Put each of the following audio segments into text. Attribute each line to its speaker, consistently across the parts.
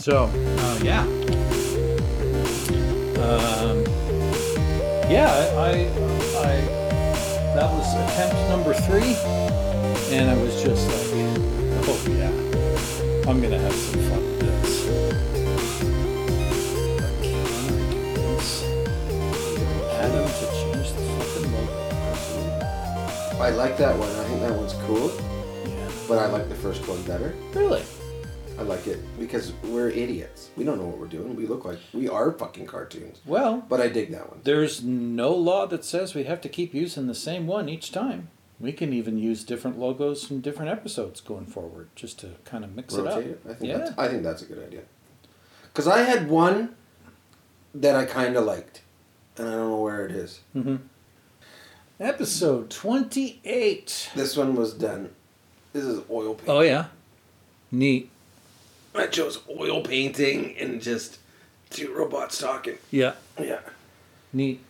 Speaker 1: So, uh, yeah. Um, yeah, I, I, I, that was attempt number three, and I was just like, oh yeah, I'm gonna have some fun with this. I this? Adam to change the fucking logo.
Speaker 2: I like that one. I think that one's cool,
Speaker 1: Yeah.
Speaker 2: but I like the first one better.
Speaker 1: Really?
Speaker 2: I like it because we're idiots. We don't know what we're doing. We look like we are fucking cartoons.
Speaker 1: Well,
Speaker 2: But I dig that one.
Speaker 1: There's no law that says we have to keep using the same one each time. We can even use different logos from different episodes going forward, just to kind of mix
Speaker 2: Rotate
Speaker 1: it
Speaker 2: it.
Speaker 1: up.
Speaker 2: I think
Speaker 1: yeah.
Speaker 2: that's I think that's a good idea. Cause I had one that I kind of liked, and I don't know where it is.
Speaker 1: hmm Episode twenty-eight.
Speaker 2: This one was done. This is oil paint.
Speaker 1: Oh yeah, neat.
Speaker 2: I chose oil painting and just two robots talking.
Speaker 1: Yeah,
Speaker 2: Yeah,
Speaker 1: neat.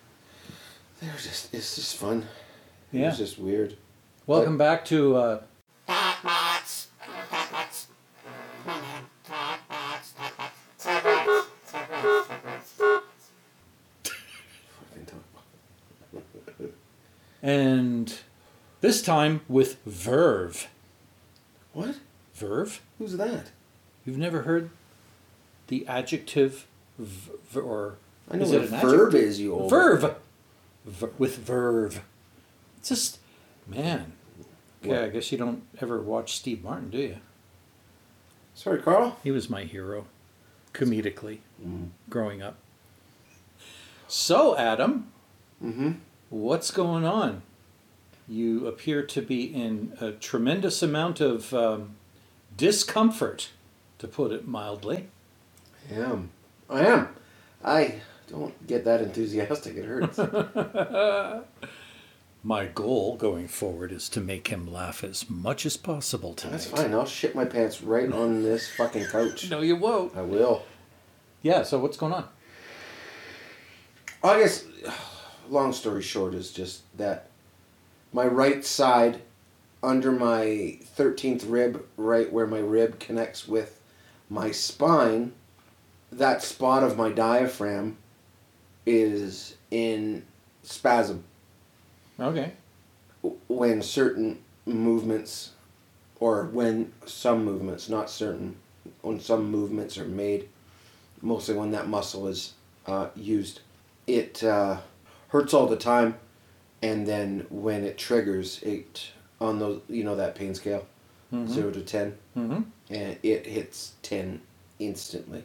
Speaker 2: they were just. It's just fun. It
Speaker 1: Yeah.
Speaker 2: was just weird.
Speaker 1: Welcome back to. Uh, and this time with verve.
Speaker 2: What?
Speaker 1: Verve.
Speaker 2: Who's that?
Speaker 1: You've never heard the adjective, v- v- or
Speaker 2: I know
Speaker 1: is
Speaker 2: what
Speaker 1: it
Speaker 2: a
Speaker 1: an
Speaker 2: verb
Speaker 1: adjective?
Speaker 2: is. You old.
Speaker 1: Verve. With verve. It's just, man. Okay,
Speaker 2: What?
Speaker 1: I guess you don't ever watch Steve Martin, do you?
Speaker 2: Sorry, Karl.
Speaker 1: He was my hero, comedically,
Speaker 2: Mm-hmm.
Speaker 1: growing up. So, Adam,
Speaker 2: Mm-hmm.
Speaker 1: what's going on? You appear to be in a tremendous amount of um, discomfort, to put it mildly.
Speaker 2: I am. I am. I don't get that enthusiastic. It hurts.
Speaker 1: My goal going forward is to make him laugh as much as possible tonight.
Speaker 2: That's fine. I'll shit my pants right on this fucking couch.
Speaker 1: No, you won't.
Speaker 2: I will.
Speaker 1: Yeah, so what's going on?
Speaker 2: I guess, long story short, is just that my right side, under my 13th rib, right where my rib connects with my spine, that spot of my diaphragm is in spasm
Speaker 1: Okay.
Speaker 2: when certain movements, or when some movements, not certain, when some movements are made, mostly when that muscle is uh, used, it uh, hurts all the time, and then when it triggers, it on those you know that pain scale, zero to ten,
Speaker 1: Mm-hmm.
Speaker 2: And it hits ten instantly,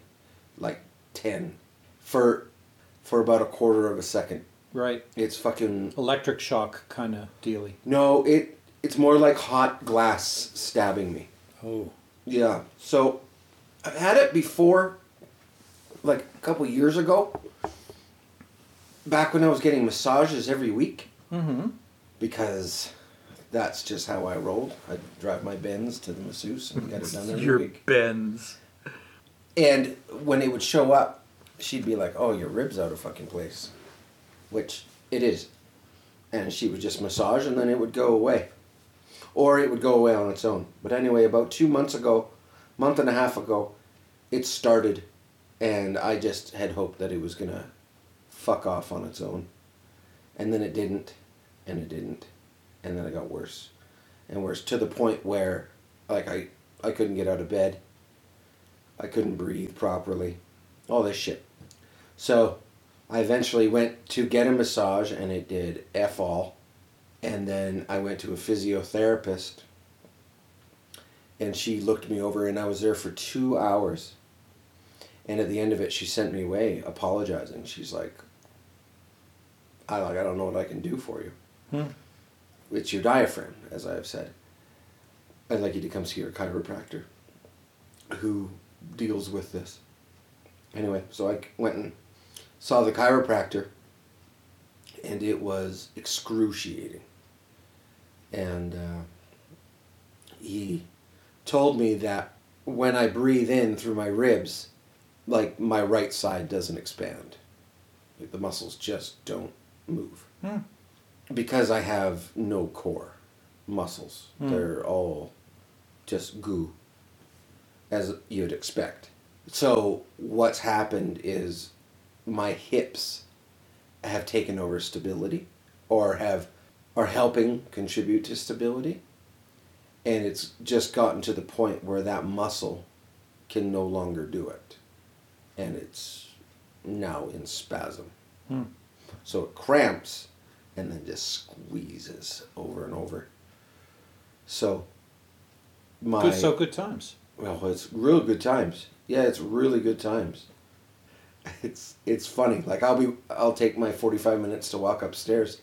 Speaker 2: like ten, for for about a quarter of a second.
Speaker 1: Right.
Speaker 2: It's fucking
Speaker 1: Electric shock kind of dealy.
Speaker 2: no, it it's more like hot glass stabbing me.
Speaker 1: Oh.
Speaker 2: Yeah. So I've had it before like a couple years ago. Back when I was getting massages every week
Speaker 1: Mm-hmm.
Speaker 2: because that's just how I rolled. I'd drive my Benz to the masseuse and get it done every
Speaker 1: Your
Speaker 2: week.
Speaker 1: bends.
Speaker 2: And when it would show up, she'd be like, "Oh, your ribs out of fucking place," which it is. And she would just massage, and then it would go away, or it would go away on its own. But anyway, about two months ago, month and a half ago, it started, and I just had hoped that it was gonna fuck off on its own, and then it didn't, and it didn't, and then it got worse, and worse to the point where, like I, I couldn't get out of bed. I couldn't breathe properly. All this shit. So I eventually went to get a massage and it did F all. And then I went to a physiotherapist and she looked me over and I was there for two hours. And at the end of it she sent me away apologizing. She's like I like I don't know what I can do for you.
Speaker 1: Hmm.
Speaker 2: It's your diaphragm, as I've said. I'd like you to come see your chiropractor who deals with this. Anyway, so I went and saw the chiropractor, and it was excruciating. And uh, he told me that when I breathe in through my ribs, like my right side doesn't expand. Like the muscles just don't move.
Speaker 1: Hmm.
Speaker 2: Because I have no core muscles.
Speaker 1: Hmm.
Speaker 2: They're all just goo as you'd expect. So what's happened is my hips have taken over stability or have are helping contribute to stability. And it's just gotten to the point where that muscle can no longer do it. And it's now in spasm.
Speaker 1: Hmm.
Speaker 2: So it cramps and then just squeezes over and over. So my
Speaker 1: Good, so good times.
Speaker 2: well, it's real good times. Yeah, it's really good times. It's it's funny. Like I'll be I'll take my forty five minutes to walk upstairs,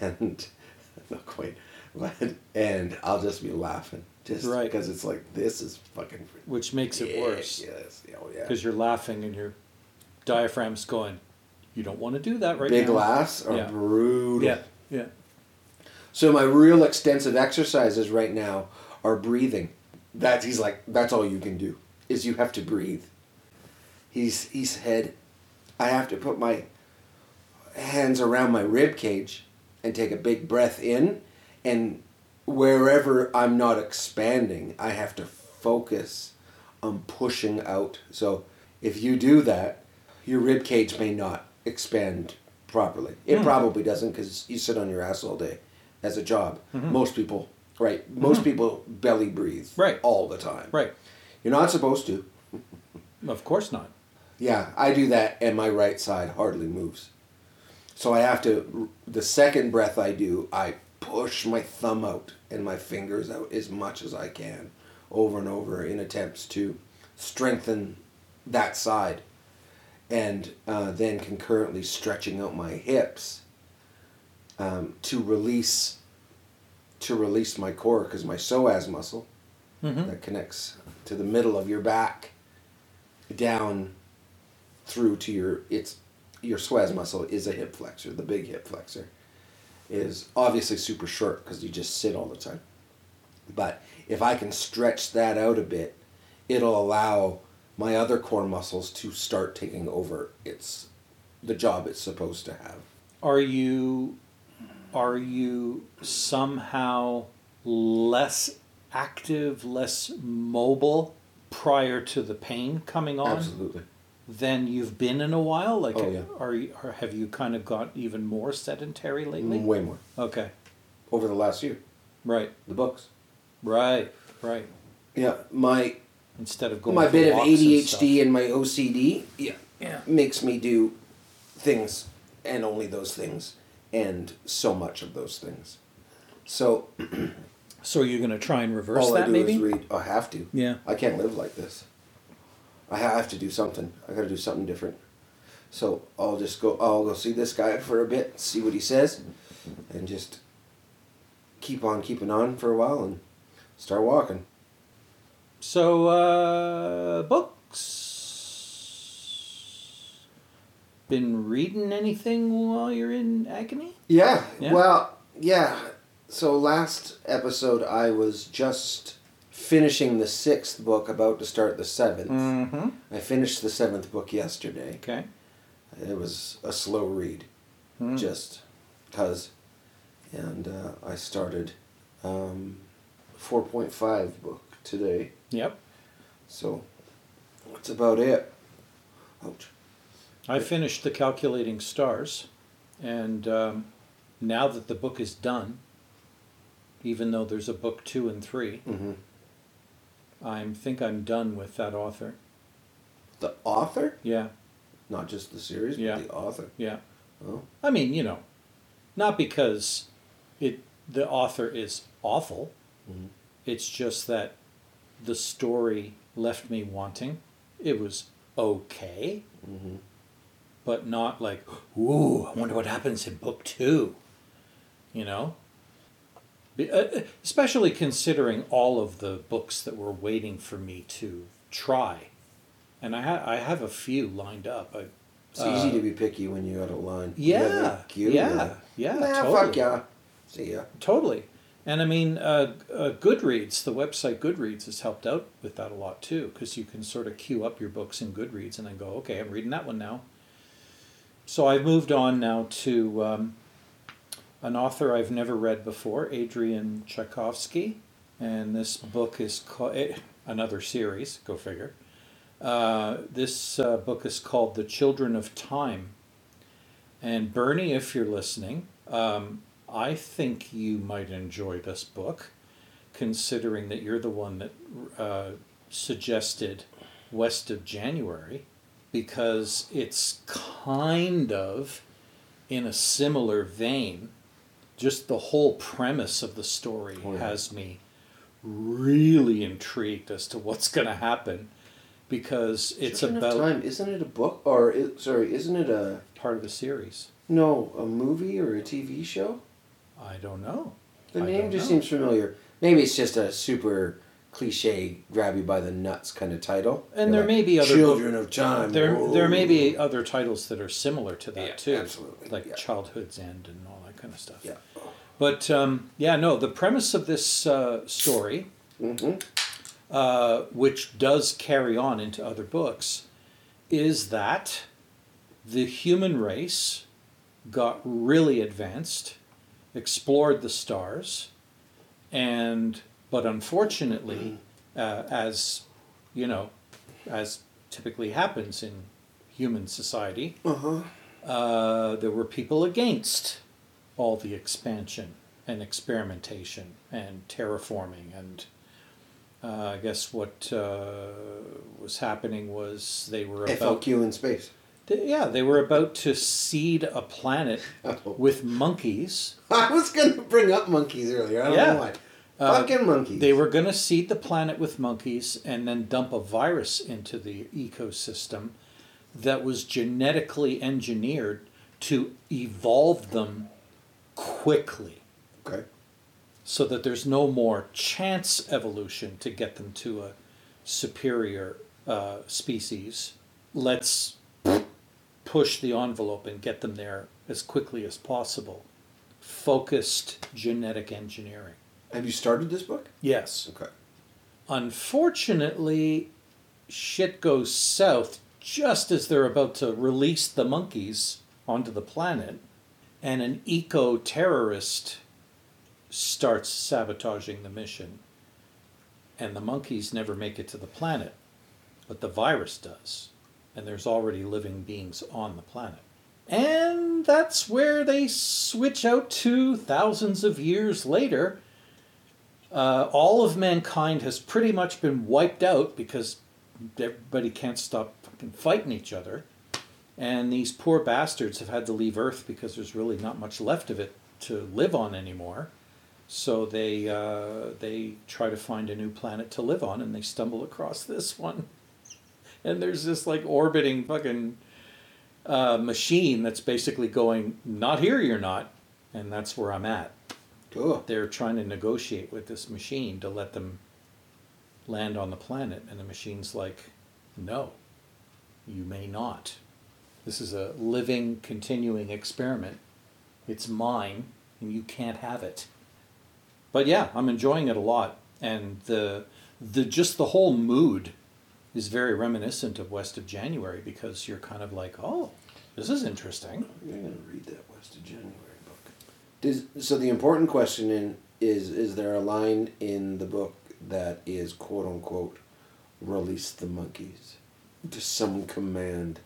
Speaker 2: and not quite, but and I'll just be laughing just
Speaker 1: Right.
Speaker 2: because it's like this is fucking
Speaker 1: Which makes it
Speaker 2: Yeah,
Speaker 1: worse.
Speaker 2: Yes, oh yeah.
Speaker 1: Because you're laughing and your diaphragm's going, you don't want to do that right now.
Speaker 2: Big
Speaker 1: now.
Speaker 2: laughs are
Speaker 1: Yeah.
Speaker 2: brutal.
Speaker 1: Yeah, yeah.
Speaker 2: So my real extensive exercises right now are breathing. That he's like that's all you can do is you have to breathe. He's he said, I have to put my hands around my rib cage and take a big breath in, and wherever I'm not expanding, I have to focus on pushing out. So if you do that, your rib cage may not expand properly. It
Speaker 1: Hmm.
Speaker 2: probably doesn't because you sit on your ass all day as a job.
Speaker 1: Mm-hmm.
Speaker 2: Most people, right? Most people belly breathe
Speaker 1: Right.
Speaker 2: all the time.
Speaker 1: Right.
Speaker 2: You're not supposed to.
Speaker 1: Of course not.
Speaker 2: Yeah, I do that, and my right side hardly moves. So I have to. The second breath I do, I push my thumb out and my fingers out as much as I can, over and over, in attempts to strengthen that side, and uh, then concurrently stretching out my hips um, to release. To release my core, because my psoas muscle
Speaker 1: Mm-hmm.
Speaker 2: that connects to the middle of your back down through to your it's your psoas muscle is a hip flexor the big hip flexor is obviously super short because you just sit all the time but if i can stretch that out a bit it'll allow my other core muscles to start taking over its the job it's supposed to have
Speaker 1: Are you are you somehow less active, less mobile prior to the pain coming on
Speaker 2: absolutely
Speaker 1: than you've been in a while? Like
Speaker 2: Oh, yeah.
Speaker 1: are you or have you kind of got even more sedentary lately?
Speaker 2: Mm, way more
Speaker 1: Okay.
Speaker 2: over the last year
Speaker 1: Right.
Speaker 2: the books
Speaker 1: Right. Right.
Speaker 2: yeah my
Speaker 1: Instead of going
Speaker 2: my
Speaker 1: for
Speaker 2: bit of
Speaker 1: walks and
Speaker 2: ADHD
Speaker 1: stuff.
Speaker 2: and, my OCD yeah,
Speaker 1: Yeah.
Speaker 2: makes me do things and only those things and so much of those things. So
Speaker 1: So you're going to try and reverse
Speaker 2: all I do
Speaker 1: maybe?
Speaker 2: is read. I have to.
Speaker 1: Yeah.
Speaker 2: I can't live like this. I have to do something. I got to do something different. So I'll just go. I'll go see this guy for a bit, see what he says, and just keep on keeping on for a while and start walking.
Speaker 1: So, uh, books. Been reading anything while you're in agony?
Speaker 2: Yeah.
Speaker 1: Yeah.
Speaker 2: Well, yeah. So last episode, I was just finishing the sixth book, about to start the 7th
Speaker 1: Mm-hmm.
Speaker 2: I finished the seventh book yesterday.
Speaker 1: Okay.
Speaker 2: It was a slow read,
Speaker 1: Mm.
Speaker 2: just cause, and uh, I started um, four point five book today.
Speaker 1: Yep.
Speaker 2: So that's about it. Ouch.
Speaker 1: I finished the Calculating Stars, and um, now that the book is done, even though there's a book two and three,
Speaker 2: hmm
Speaker 1: I think I'm done with that author.
Speaker 2: The author,
Speaker 1: Yeah,
Speaker 2: not just the series,
Speaker 1: Yeah.
Speaker 2: but the author.
Speaker 1: yeah.
Speaker 2: Oh,
Speaker 1: I mean, you know, not because it the author is awful.
Speaker 2: Mhm.
Speaker 1: It's just that the story left me wanting. It was okay,
Speaker 2: hmm
Speaker 1: but not like, ooh, I wonder what happens in book two. You know? Uh, uh, Especially considering all of the books that were waiting for me to try. And I, ha- I have a few lined up. I,
Speaker 2: It's easy
Speaker 1: uh,
Speaker 2: to be picky when you got a line.
Speaker 1: Yeah, yeah, yeah,
Speaker 2: Nah,
Speaker 1: totally.
Speaker 2: fuck yeah. See ya.
Speaker 1: Totally. And I mean, uh, uh, Goodreads, the website Goodreads has helped out with that a lot too, because you can sort of queue up your books in Goodreads and then go, okay, I'm reading that one now. So I've moved on now to um, an author I've never read before, Adrian Tchaikovsky. And this book is called, eh, another series, go figure. Uh, this uh, book is called The Children of Time. And Bernie, if you're listening, um, I think you might enjoy this book, considering that you're the one that uh, suggested West of January, because it's kind of in a similar vein. Just the whole premise of the story
Speaker 2: Oh, yeah.
Speaker 1: has me really intrigued as to what's going to happen because it's
Speaker 2: of
Speaker 1: about
Speaker 2: time. Isn't it a book or i sorry? Isn't it a
Speaker 1: part of a series.
Speaker 2: no a movie or a TV show?
Speaker 1: I don't know.
Speaker 2: The
Speaker 1: I
Speaker 2: name just
Speaker 1: know.
Speaker 2: seems familiar. Maybe it's just a super cliche, grab you by the nuts kind of title.
Speaker 1: And
Speaker 2: You're
Speaker 1: there may be other
Speaker 2: Children of Time.
Speaker 1: There,
Speaker 2: Whoa.
Speaker 1: there may be other titles that are similar to that
Speaker 2: Yeah,
Speaker 1: too,
Speaker 2: absolutely,
Speaker 1: like
Speaker 2: yeah.
Speaker 1: Childhood's End and all that kind of stuff.
Speaker 2: Yeah.
Speaker 1: But um, yeah, no, the premise of this uh, story,
Speaker 2: Mm-hmm.
Speaker 1: uh, which does carry on into other books, is that the human race got really advanced, explored the stars, and but unfortunately, uh, as you know, as typically happens in human society,
Speaker 2: Uh huh.
Speaker 1: uh, there were people against all the expansion and experimentation and terraforming and uh, I guess what uh, was happening was they were about
Speaker 2: FLQ in space.
Speaker 1: Yeah they were about to seed a planet
Speaker 2: Oh.
Speaker 1: with monkeys.
Speaker 2: I was gonna bring up monkeys earlier. I don't
Speaker 1: Yeah.
Speaker 2: know why.
Speaker 1: Uh,
Speaker 2: Fucking monkeys.
Speaker 1: They were going to seed the planet with monkeys and then dump a virus into the ecosystem that was genetically engineered to evolve them quickly
Speaker 2: okay.
Speaker 1: so that there's no more chance evolution to get them to a superior uh, species. Let's push the envelope and get them there as quickly as possible. Focused genetic engineering.
Speaker 2: Have you started this book?
Speaker 1: Yes.
Speaker 2: Okay.
Speaker 1: Unfortunately, shit goes south just as they're about to release the monkeys onto the planet, and an eco terrorist starts sabotaging the mission. And the monkeys never make it to the planet, but the virus does. And there's already living beings on the planet. And that's where they switch out to thousands of years later uh, all of mankind has pretty much been wiped out because everybody can't stop fucking fighting each other. And these poor bastards have had to leave Earth because there's really not much left of it to live on anymore. So they uh, they try to find a new planet to live on, and they stumble across this one. And there's this like orbiting fucking uh, machine that's basically going, "Not here, you're not," and that's where I'm at.
Speaker 2: Cool.
Speaker 1: they're trying to negotiate with this machine to let them land on the planet. And the machine's like no you may not. This is a living continuing experiment. It's mine and you can't have it. But yeah i'm enjoying it a lot. And the the just the whole mood is very reminiscent of west of january because you're kind of like oh this is interesting
Speaker 2: You're gonna read that West of January book. Does, so the important question in is is there a line in the book that is quote unquote release the monkeys? Does someone command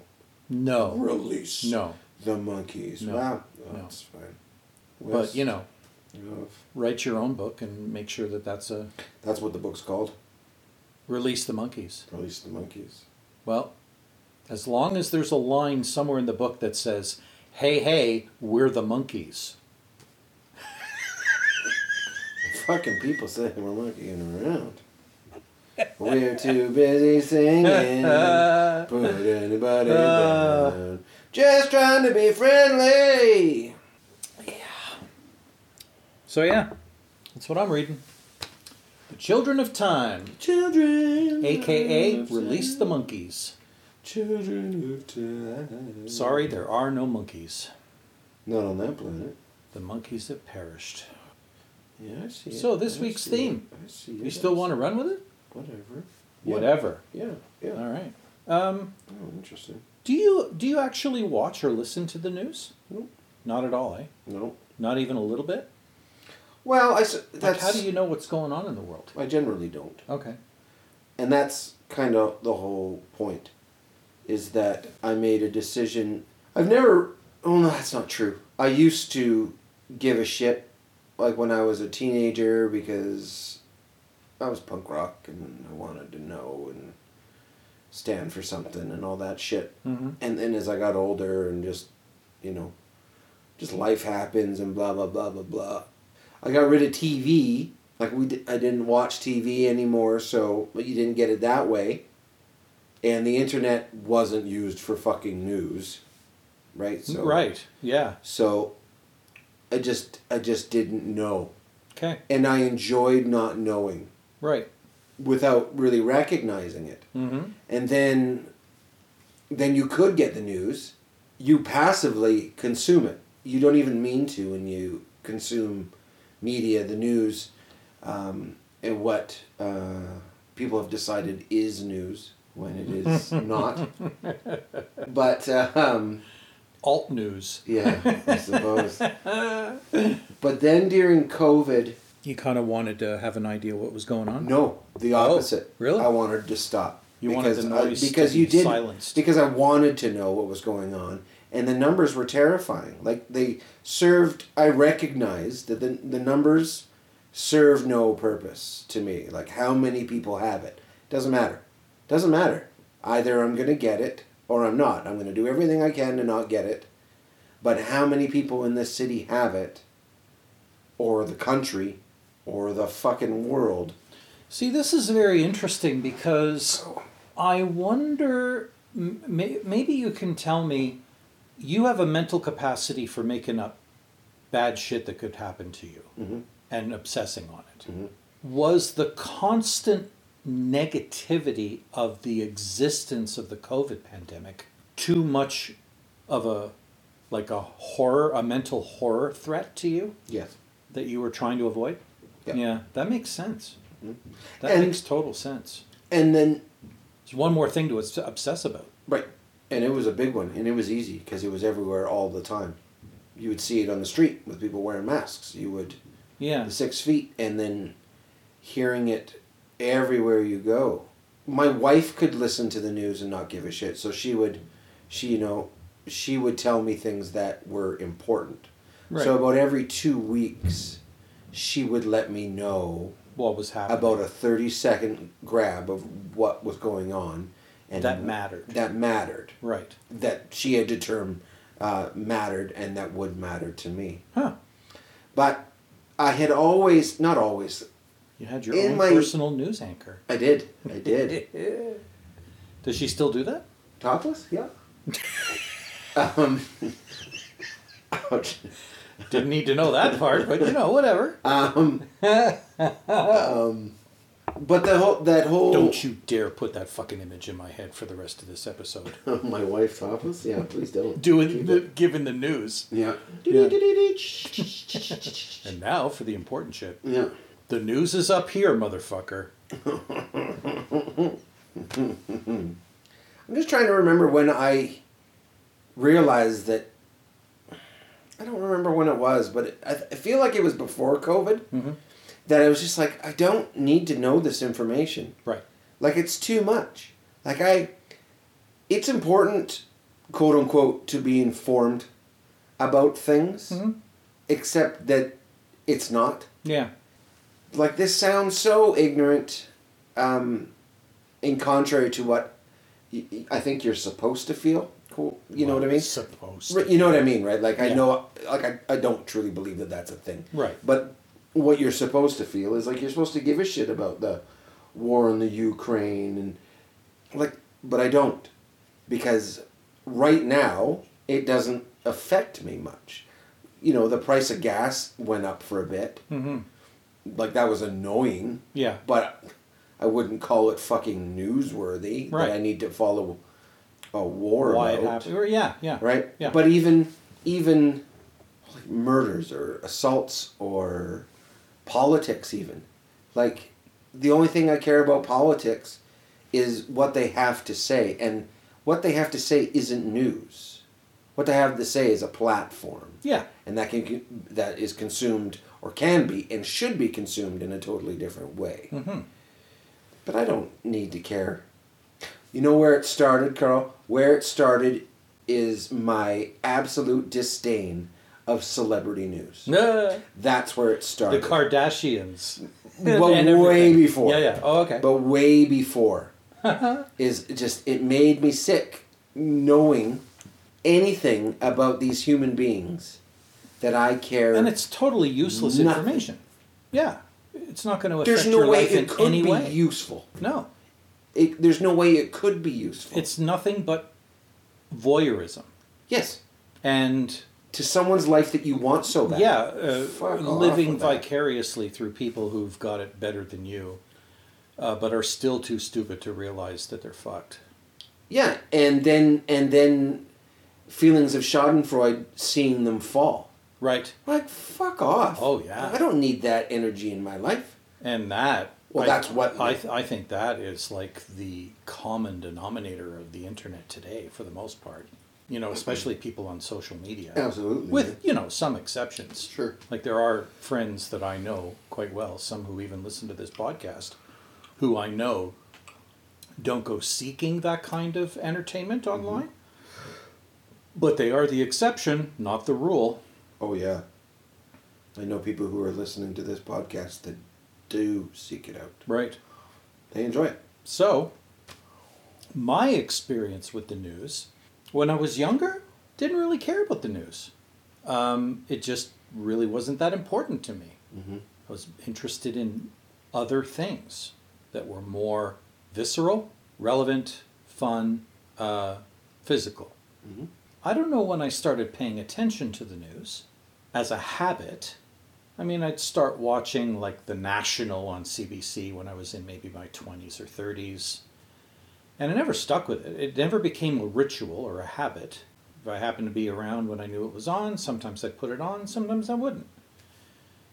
Speaker 1: no
Speaker 2: release
Speaker 1: no
Speaker 2: the monkeys?
Speaker 1: No.
Speaker 2: Wow,
Speaker 1: No.
Speaker 2: that's fine.
Speaker 1: but you know
Speaker 2: know,
Speaker 1: write your own book and make sure that that's a
Speaker 2: that's what the book's called.
Speaker 1: Release the monkeys.
Speaker 2: Release the monkeys.
Speaker 1: Well, as long as there's a line somewhere in the book that says, "Hey, hey, we're the monkeys."
Speaker 2: Fucking people saying we're monkeying around. We're too busy singing. Put anybody
Speaker 1: Uh.
Speaker 2: down. Just trying to be friendly. Yeah.
Speaker 1: So yeah, that's what I'm reading. The Children of Time,
Speaker 2: Children.
Speaker 1: aka Release the Monkeys.
Speaker 2: Children of time.
Speaker 1: Sorry, there are no monkeys.
Speaker 2: Not on that planet.
Speaker 1: The monkeys have perished.
Speaker 2: Yeah, I see.
Speaker 1: So
Speaker 2: it.
Speaker 1: this
Speaker 2: I
Speaker 1: week's theme.
Speaker 2: it. I see
Speaker 1: You
Speaker 2: it.
Speaker 1: still want to run with it?
Speaker 2: Whatever. Yeah.
Speaker 1: Whatever.
Speaker 2: Yeah. Yeah.
Speaker 1: All right. Um,
Speaker 2: Oh, interesting.
Speaker 1: do you do you actually watch or listen to the news?
Speaker 2: Nope.
Speaker 1: Not at all, eh?
Speaker 2: No.
Speaker 1: Not even a little bit.
Speaker 2: Well, I s-
Speaker 1: Like,
Speaker 2: that's.
Speaker 1: how do you know what's going on in the world?
Speaker 2: I generally don't.
Speaker 1: Okay.
Speaker 2: and that's kind of the whole point is that I made a decision. I've never. Oh no, that's not true. I used to give a shit, like when I was a teenager, because I was punk rock and I wanted to know and stand for something and all that shit.
Speaker 1: Mm-hmm.
Speaker 2: And then as I got older and just, you know, just life happens and blah blah blah blah blah. I got rid of TV. Like we, I didn't watch TV anymore, so you didn't get it that way. And the internet wasn't used for fucking news, right? So
Speaker 1: right. Yeah.
Speaker 2: So, I just I just didn't know,
Speaker 1: Okay.
Speaker 2: and I enjoyed not knowing
Speaker 1: Right.
Speaker 2: without really recognizing it.
Speaker 1: Mm-hmm.
Speaker 2: And then, then you could get the news. You passively consume it. You don't even mean to when you consume media, the news, um, and what uh, people have decided is news when it is not. But uh, um,
Speaker 1: Alt news.
Speaker 2: yeah, I suppose. but then during COVID,
Speaker 1: You kind of wanted to have an idea what was going on.
Speaker 2: no, the opposite.
Speaker 1: really?
Speaker 2: I wanted to stop.
Speaker 1: You wanted the
Speaker 2: I-
Speaker 1: noise
Speaker 2: because
Speaker 1: to
Speaker 2: you
Speaker 1: be
Speaker 2: did
Speaker 1: silenced.
Speaker 2: because I wanted to know what was going on, and the numbers were terrifying. Like they served, I recognized that the the numbers serve no purpose to me. Like how many people have it doesn't matter. Doesn't matter. Either I'm gonna get it or I'm not. I'm gonna do everything I can to not get it. But how many people in this city have it, or the country, or the fucking world?
Speaker 1: See, this is very interesting because I wonder. maybe you can tell me. You have a mental capacity for making up bad shit that could happen to you
Speaker 2: Mhm.
Speaker 1: and obsessing on it.
Speaker 2: Mhm.
Speaker 1: Was the constant negativity of the existence of the COVID pandemic too much of a like a horror, a mental horror threat to you
Speaker 2: Yes.
Speaker 1: that you were trying to avoid?
Speaker 2: Yeah.
Speaker 1: that makes sense. That
Speaker 2: And-
Speaker 1: makes total sense.
Speaker 2: And then
Speaker 1: It's one more thing to obsess about.
Speaker 2: Right. And it was a big one, and it was easy because it was everywhere all the time. You would see it on the street with people wearing masks. You would
Speaker 1: Yeah.
Speaker 2: the six feet, and then hearing it everywhere you go. My wife could listen to the news and not give a shit, so she would, she you know, she would tell me things that were important.
Speaker 1: Right.
Speaker 2: So about every two weeks, she would let me know
Speaker 1: what was happening?
Speaker 2: about a 30 second grab of what was going on and
Speaker 1: That mattered.
Speaker 2: that mattered
Speaker 1: right.
Speaker 2: that she had determined uh, mattered and that would matter to me
Speaker 1: Huh.
Speaker 2: but i had always not always
Speaker 1: You had your own
Speaker 2: my-
Speaker 1: personal news anchor.
Speaker 2: i did i did
Speaker 1: Does she still do that?
Speaker 2: topless yeah um, ouch.
Speaker 1: Didn't need to know that part, but you know, whatever.
Speaker 2: um, um, but the whole that whole
Speaker 1: Don't you dare put that fucking image in my head for the rest of this episode.
Speaker 2: my wife topless yeah please don't
Speaker 1: Doing the, giving the news.
Speaker 2: yeah
Speaker 1: Yeah. And now for the important shit.
Speaker 2: yeah
Speaker 1: The news is up here, motherfucker.
Speaker 2: I'm just trying to remember when I realized that. I don't remember when it was, but it, I, I feel like it was before COVID
Speaker 1: Mhm.
Speaker 2: That I was just like, I don't need to know this information.
Speaker 1: Right.
Speaker 2: Like, it's too much. Like, I. It's important, quote unquote, to be informed about things,
Speaker 1: Mhm.
Speaker 2: except that it's not
Speaker 1: Yeah.
Speaker 2: like this sounds so ignorant um, in contrary to what I think you're supposed to feel. Cool. You know what I mean?
Speaker 1: Supposed.
Speaker 2: Right, You know what I mean, right? Like I know, like I, I don't truly believe that that's a thing.
Speaker 1: Right.
Speaker 2: But what you're supposed to feel is like you're supposed to give a shit about the war in the Ukraine and like, but I don't because right now it doesn't affect me much. You know, the price of gas went up for a bit.
Speaker 1: Mm-hmm.
Speaker 2: Like that was annoying
Speaker 1: Yeah.
Speaker 2: but I wouldn't call it fucking newsworthy
Speaker 1: Right.
Speaker 2: that I need to follow a war
Speaker 1: Why it happened? Or yeah, yeah.
Speaker 2: right?
Speaker 1: Yeah.
Speaker 2: But even even like murders or assaults or politics, even like the only thing I care about politics is what they have to say, and what they have to say isn't news. What they have to say is a platform
Speaker 1: Yeah.
Speaker 2: and that can that is consumed or can be and should be consumed in a totally different way.
Speaker 1: Mm-hmm.
Speaker 2: But I don't need to care. You know where it started, Karl? Where it started is my absolute disdain of celebrity news.
Speaker 1: Uh,
Speaker 2: That's where it started. the.
Speaker 1: Kardashians.
Speaker 2: Well, way before.
Speaker 1: Yeah, yeah. Oh, okay.
Speaker 2: but way before is just it made me sick knowing anything about these human beings that I care.
Speaker 1: and it's totally useless
Speaker 2: Nothing.
Speaker 1: information. Yeah. It's not going to affect
Speaker 2: there's no
Speaker 1: your
Speaker 2: way
Speaker 1: life in
Speaker 2: it could
Speaker 1: any
Speaker 2: be
Speaker 1: way.
Speaker 2: useful.
Speaker 1: no.
Speaker 2: It, there's no way it could be useful.
Speaker 1: It's nothing but voyeurism.
Speaker 2: yes
Speaker 1: And
Speaker 2: to someone's life that you want so bad.
Speaker 1: yeah, uh, living
Speaker 2: with that.
Speaker 1: vicariously through people who've got it better than you, uh, but are still too stupid to realize that they're fucked.
Speaker 2: Yeah, and then and then feelings of Schadenfreude seeing them fall.
Speaker 1: Right.
Speaker 2: Like fuck off.
Speaker 1: Oh, yeah.
Speaker 2: I don't need that energy in my life.
Speaker 1: And that.
Speaker 2: Well,
Speaker 1: I,
Speaker 2: that's what-
Speaker 1: I, th- I think that is like the common denominator of the internet today, for the most part. You know, especially people on social media.
Speaker 2: Absolutely.
Speaker 1: With, you know, some exceptions.
Speaker 2: Sure.
Speaker 1: Like there are friends that I know quite well, some who even listen to this podcast, who I know don't go seeking that kind of entertainment
Speaker 2: Mm-hmm.
Speaker 1: online. But they are the exception, not the rule.
Speaker 2: Oh yeah. I know people who are listening to this podcast that do seek it out.
Speaker 1: Right.
Speaker 2: They enjoy it.
Speaker 1: So, my experience with the news, when I was younger, didn't really care about the news. Um, it just really wasn't that important to me.
Speaker 2: Mm-hmm.
Speaker 1: I was interested in other things that were more visceral, relevant, fun, uh, physical.
Speaker 2: Mhm.
Speaker 1: I don't know when I started paying attention to the news as a habit. I mean, I'd start watching like The National on CBC when I was in maybe my 20s or 30s. And I never stuck with it. It never became a ritual or a habit. If I happened to be around when I knew it was on, sometimes I'd put it on, sometimes I wouldn't.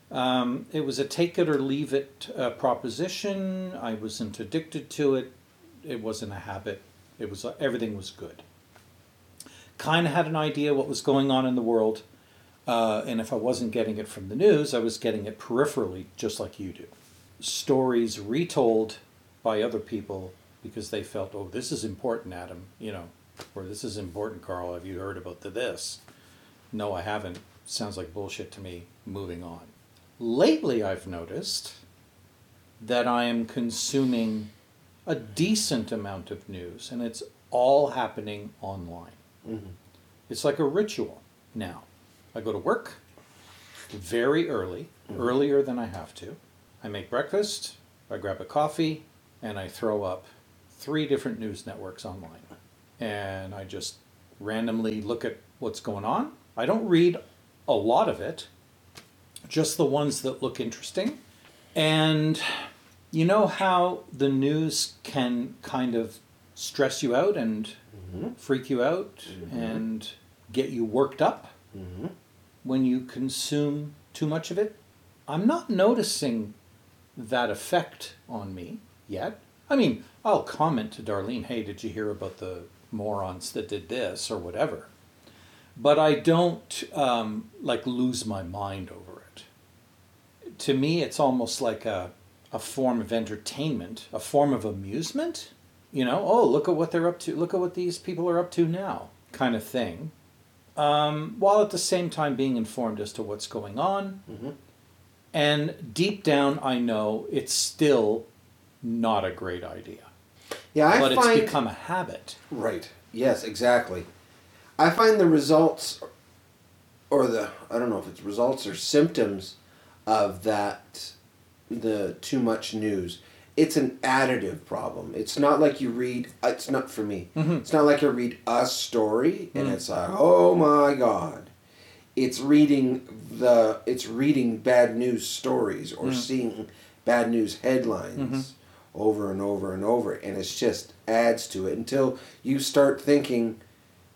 Speaker 1: Um, it was a take it or leave it uh, proposition. I wasn't addicted to it. It wasn't a habit. It was everything was good. Kind of had an idea what was going on in the world, uh, and if I wasn't getting it from the news, I was getting it peripherally, just like you do. Stories retold by other people because they felt, oh, this is important, Adam, you know, or this is important, Karl. Have you heard about the this? No, I haven't. Sounds like bullshit to me. Moving on. Lately, I've noticed that I am consuming a decent amount of news, and it's all happening online.
Speaker 2: Mm-hmm.
Speaker 1: It's like a ritual now. I go to work very early, earlier than I have to. I make breakfast, I grab a coffee, and I throw up three different news networks online. And I just randomly look at what's going on. I don't read a lot of it, just the ones that look interesting. And you know how the news can kind of stress you out and
Speaker 2: Mm-hmm.
Speaker 1: freak you out and get you worked up
Speaker 2: Mm-hmm.
Speaker 1: when you consume too much of it. I'm not noticing that effect on me yet. I mean, I'll comment to Darlene, hey, did you hear about the morons that did this or whatever? But I don't um, like lose my mind over it. To me, it's almost like a, a form of entertainment, a form of amusement. You know, oh, look at what they're up to, look at what these people are up to now, kind of thing um, while at the same time being informed as to what's going on.
Speaker 2: Mm-hmm.
Speaker 1: And deep down, I know it's still not a great idea,
Speaker 2: Yeah, I
Speaker 1: but
Speaker 2: find
Speaker 1: it's become a habit.
Speaker 2: right. Yes, exactly. I find the results, or the I don't know if it's results or symptoms of that, the too much news. It's an additive problem. It's not like you read. It's not for me.
Speaker 1: Mhm.
Speaker 2: It's not like you read a story and
Speaker 1: Mm.
Speaker 2: it's like, oh my god. It's reading the. It's reading bad news stories or
Speaker 1: Mm.
Speaker 2: seeing bad news headlines over and over and over, and it's just adds to it until you start thinking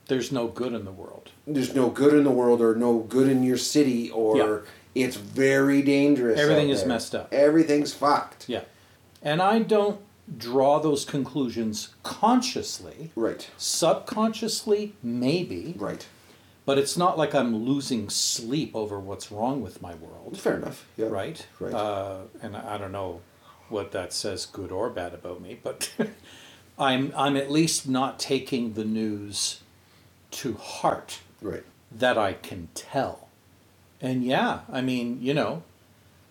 Speaker 1: There's no good in the world.
Speaker 2: there's no good in the world or no good in your city or
Speaker 1: Yeah.
Speaker 2: it's very dangerous.
Speaker 1: Everything is messed up.
Speaker 2: Everything's fucked.
Speaker 1: Yeah. And I don't draw those conclusions consciously.
Speaker 2: Right.
Speaker 1: Subconsciously, maybe,
Speaker 2: Right.
Speaker 1: but it's not like I'm losing sleep over what's wrong with my world.
Speaker 2: Fair enough. Yeah.
Speaker 1: right?
Speaker 2: Right.
Speaker 1: Uh, and I don't know what that says, good or bad, about me, but I'm I'm at least not taking the news to heart
Speaker 2: Right.
Speaker 1: that I can tell. And yeah, I mean, you know,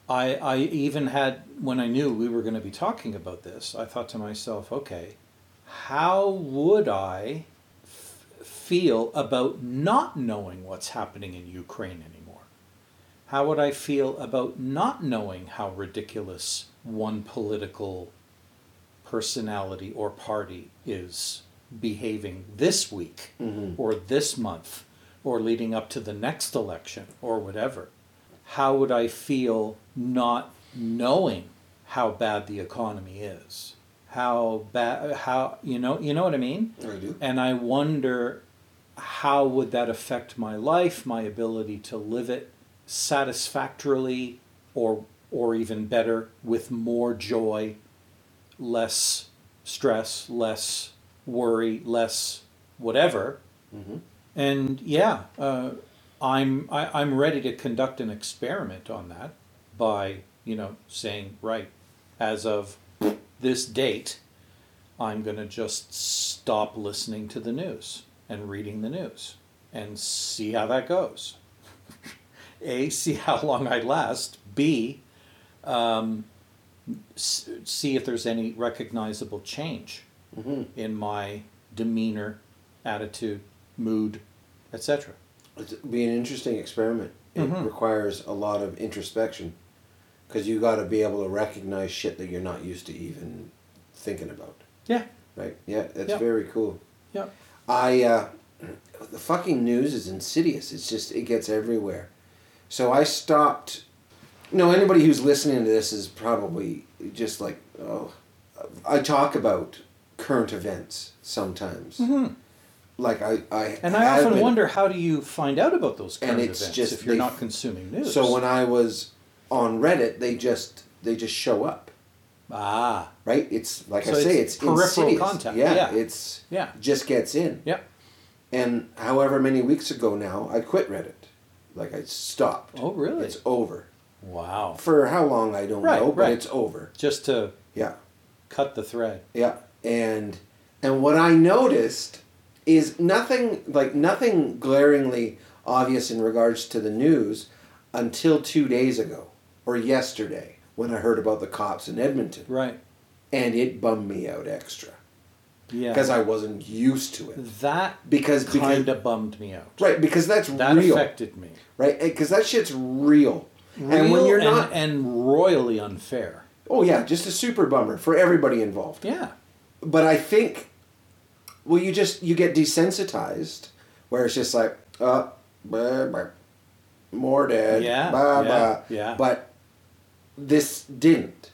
Speaker 1: I I even had when I knew we were going to be talking about this, I thought to myself, okay, how would I f- feel about not knowing what's happening in Ukraine anymore? How would I feel about not knowing how ridiculous one political personality or party is behaving this week mm-hmm. or this month or leading up to the next election or whatever? How would I feel not knowing how bad the economy is? How bad how you know you know what I mean?
Speaker 2: I do.
Speaker 1: And I wonder how would that affect my life, my ability to live it satisfactorily or or even better with more joy, less stress, less worry, less whatever.
Speaker 2: Mhm.
Speaker 1: And yeah, uh, I'm I, I'm ready to conduct an experiment on that by you know saying right as of this date, I'm going to just stop listening to the news and reading the news and see how that goes. A, see how long I last. B, um, see if there's any recognizable change
Speaker 2: Mm-hmm.
Speaker 1: in my demeanor, attitude, mood, etc.
Speaker 2: It'd be an interesting experiment. It
Speaker 1: Mhm.
Speaker 2: requires a lot of introspection because you got to be able to recognize shit that you're not used to even thinking about.
Speaker 1: Yeah,
Speaker 2: Right? Yeah, that's
Speaker 1: Yeah.
Speaker 2: very cool.
Speaker 1: yeah.
Speaker 2: I uh, the fucking news is insidious. It's just it gets everywhere. So I stopped. You know, anybody who's listening to this is probably just like, oh, I talk about current events sometimes.
Speaker 1: Mhm.
Speaker 2: Like I, I
Speaker 1: And I often
Speaker 2: been-
Speaker 1: wonder how do you find out about those
Speaker 2: And it's
Speaker 1: events
Speaker 2: just
Speaker 1: if you're
Speaker 2: they-
Speaker 1: not consuming news?
Speaker 2: So when I was on Reddit, they just they just show up,
Speaker 1: ah,
Speaker 2: right? It's like
Speaker 1: So
Speaker 2: I say,
Speaker 1: it's
Speaker 2: it's,
Speaker 1: peripheral
Speaker 2: insidious.
Speaker 1: contact,
Speaker 2: Yeah,
Speaker 1: yeah.
Speaker 2: it's
Speaker 1: yeah,
Speaker 2: just gets in.
Speaker 1: yeah.
Speaker 2: And however many weeks ago now, I quit Reddit. Like I stopped.
Speaker 1: Oh, really?
Speaker 2: It's over.
Speaker 1: Wow.
Speaker 2: For how long I don't
Speaker 1: Right,
Speaker 2: know, but
Speaker 1: right.
Speaker 2: it's over.
Speaker 1: Just to
Speaker 2: Yeah,
Speaker 1: cut the thread.
Speaker 2: yeah. And and what I noticed is nothing like nothing glaringly obvious in regards to the news until two days ago or yesterday when I heard about the cops in Edmonton.
Speaker 1: Right.
Speaker 2: and it bummed me out extra
Speaker 1: Yeah.
Speaker 2: because I wasn't used to it.
Speaker 1: that
Speaker 2: Because
Speaker 1: kind of bummed me out.
Speaker 2: right because that's
Speaker 1: That
Speaker 2: real,
Speaker 1: affected me.
Speaker 2: right? Because that shit's real. and when
Speaker 1: Real
Speaker 2: you're
Speaker 1: and, and royally unfair.
Speaker 2: oh yeah, just a super bummer for everybody involved.
Speaker 1: Yeah.
Speaker 2: But I think, well, you just you get desensitized, where it's just like, uh, blah, blah, more dead,
Speaker 1: Yeah,
Speaker 2: blah,
Speaker 1: yeah,
Speaker 2: blah.
Speaker 1: yeah.
Speaker 2: But this didn't.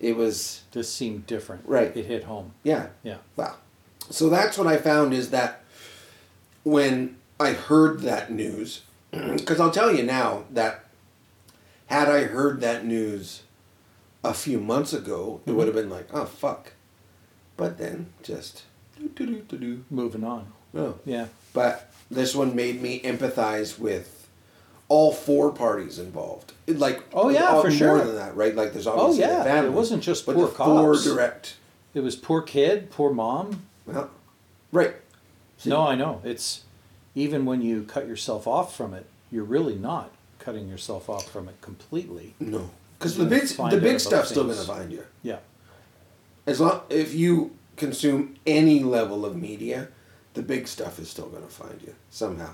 Speaker 2: It was
Speaker 1: This seemed different.
Speaker 2: Right.
Speaker 1: It hit home.
Speaker 2: yeah.
Speaker 1: Yeah.
Speaker 2: Wow. So that's what I found is that when I heard that news, because I'll tell you now that had I heard that news a few months ago, it mm-hmm. would have been like, oh, fuck. But then just do, do, do, do, do.
Speaker 1: Moving on.
Speaker 2: No.
Speaker 1: Yeah.
Speaker 2: But this one made me empathize with all four parties involved. It, Like,
Speaker 1: Oh, yeah,
Speaker 2: all-
Speaker 1: for
Speaker 2: more
Speaker 1: sure.
Speaker 2: than that, right? Like, there's
Speaker 1: Oh
Speaker 2: obviously
Speaker 1: yeah.
Speaker 2: the family,
Speaker 1: It wasn't just
Speaker 2: but
Speaker 1: poor
Speaker 2: the four direct.
Speaker 1: It was poor kid, poor mom.
Speaker 2: Well, right. See?
Speaker 1: No, I know. It's even when you cut yourself off from it, you're really not cutting yourself off from it completely.
Speaker 2: No, because the big the big stuff's still gonna find you.
Speaker 1: Yeah.
Speaker 2: As long if you consume any level of media, the big stuff is still gonna find you somehow.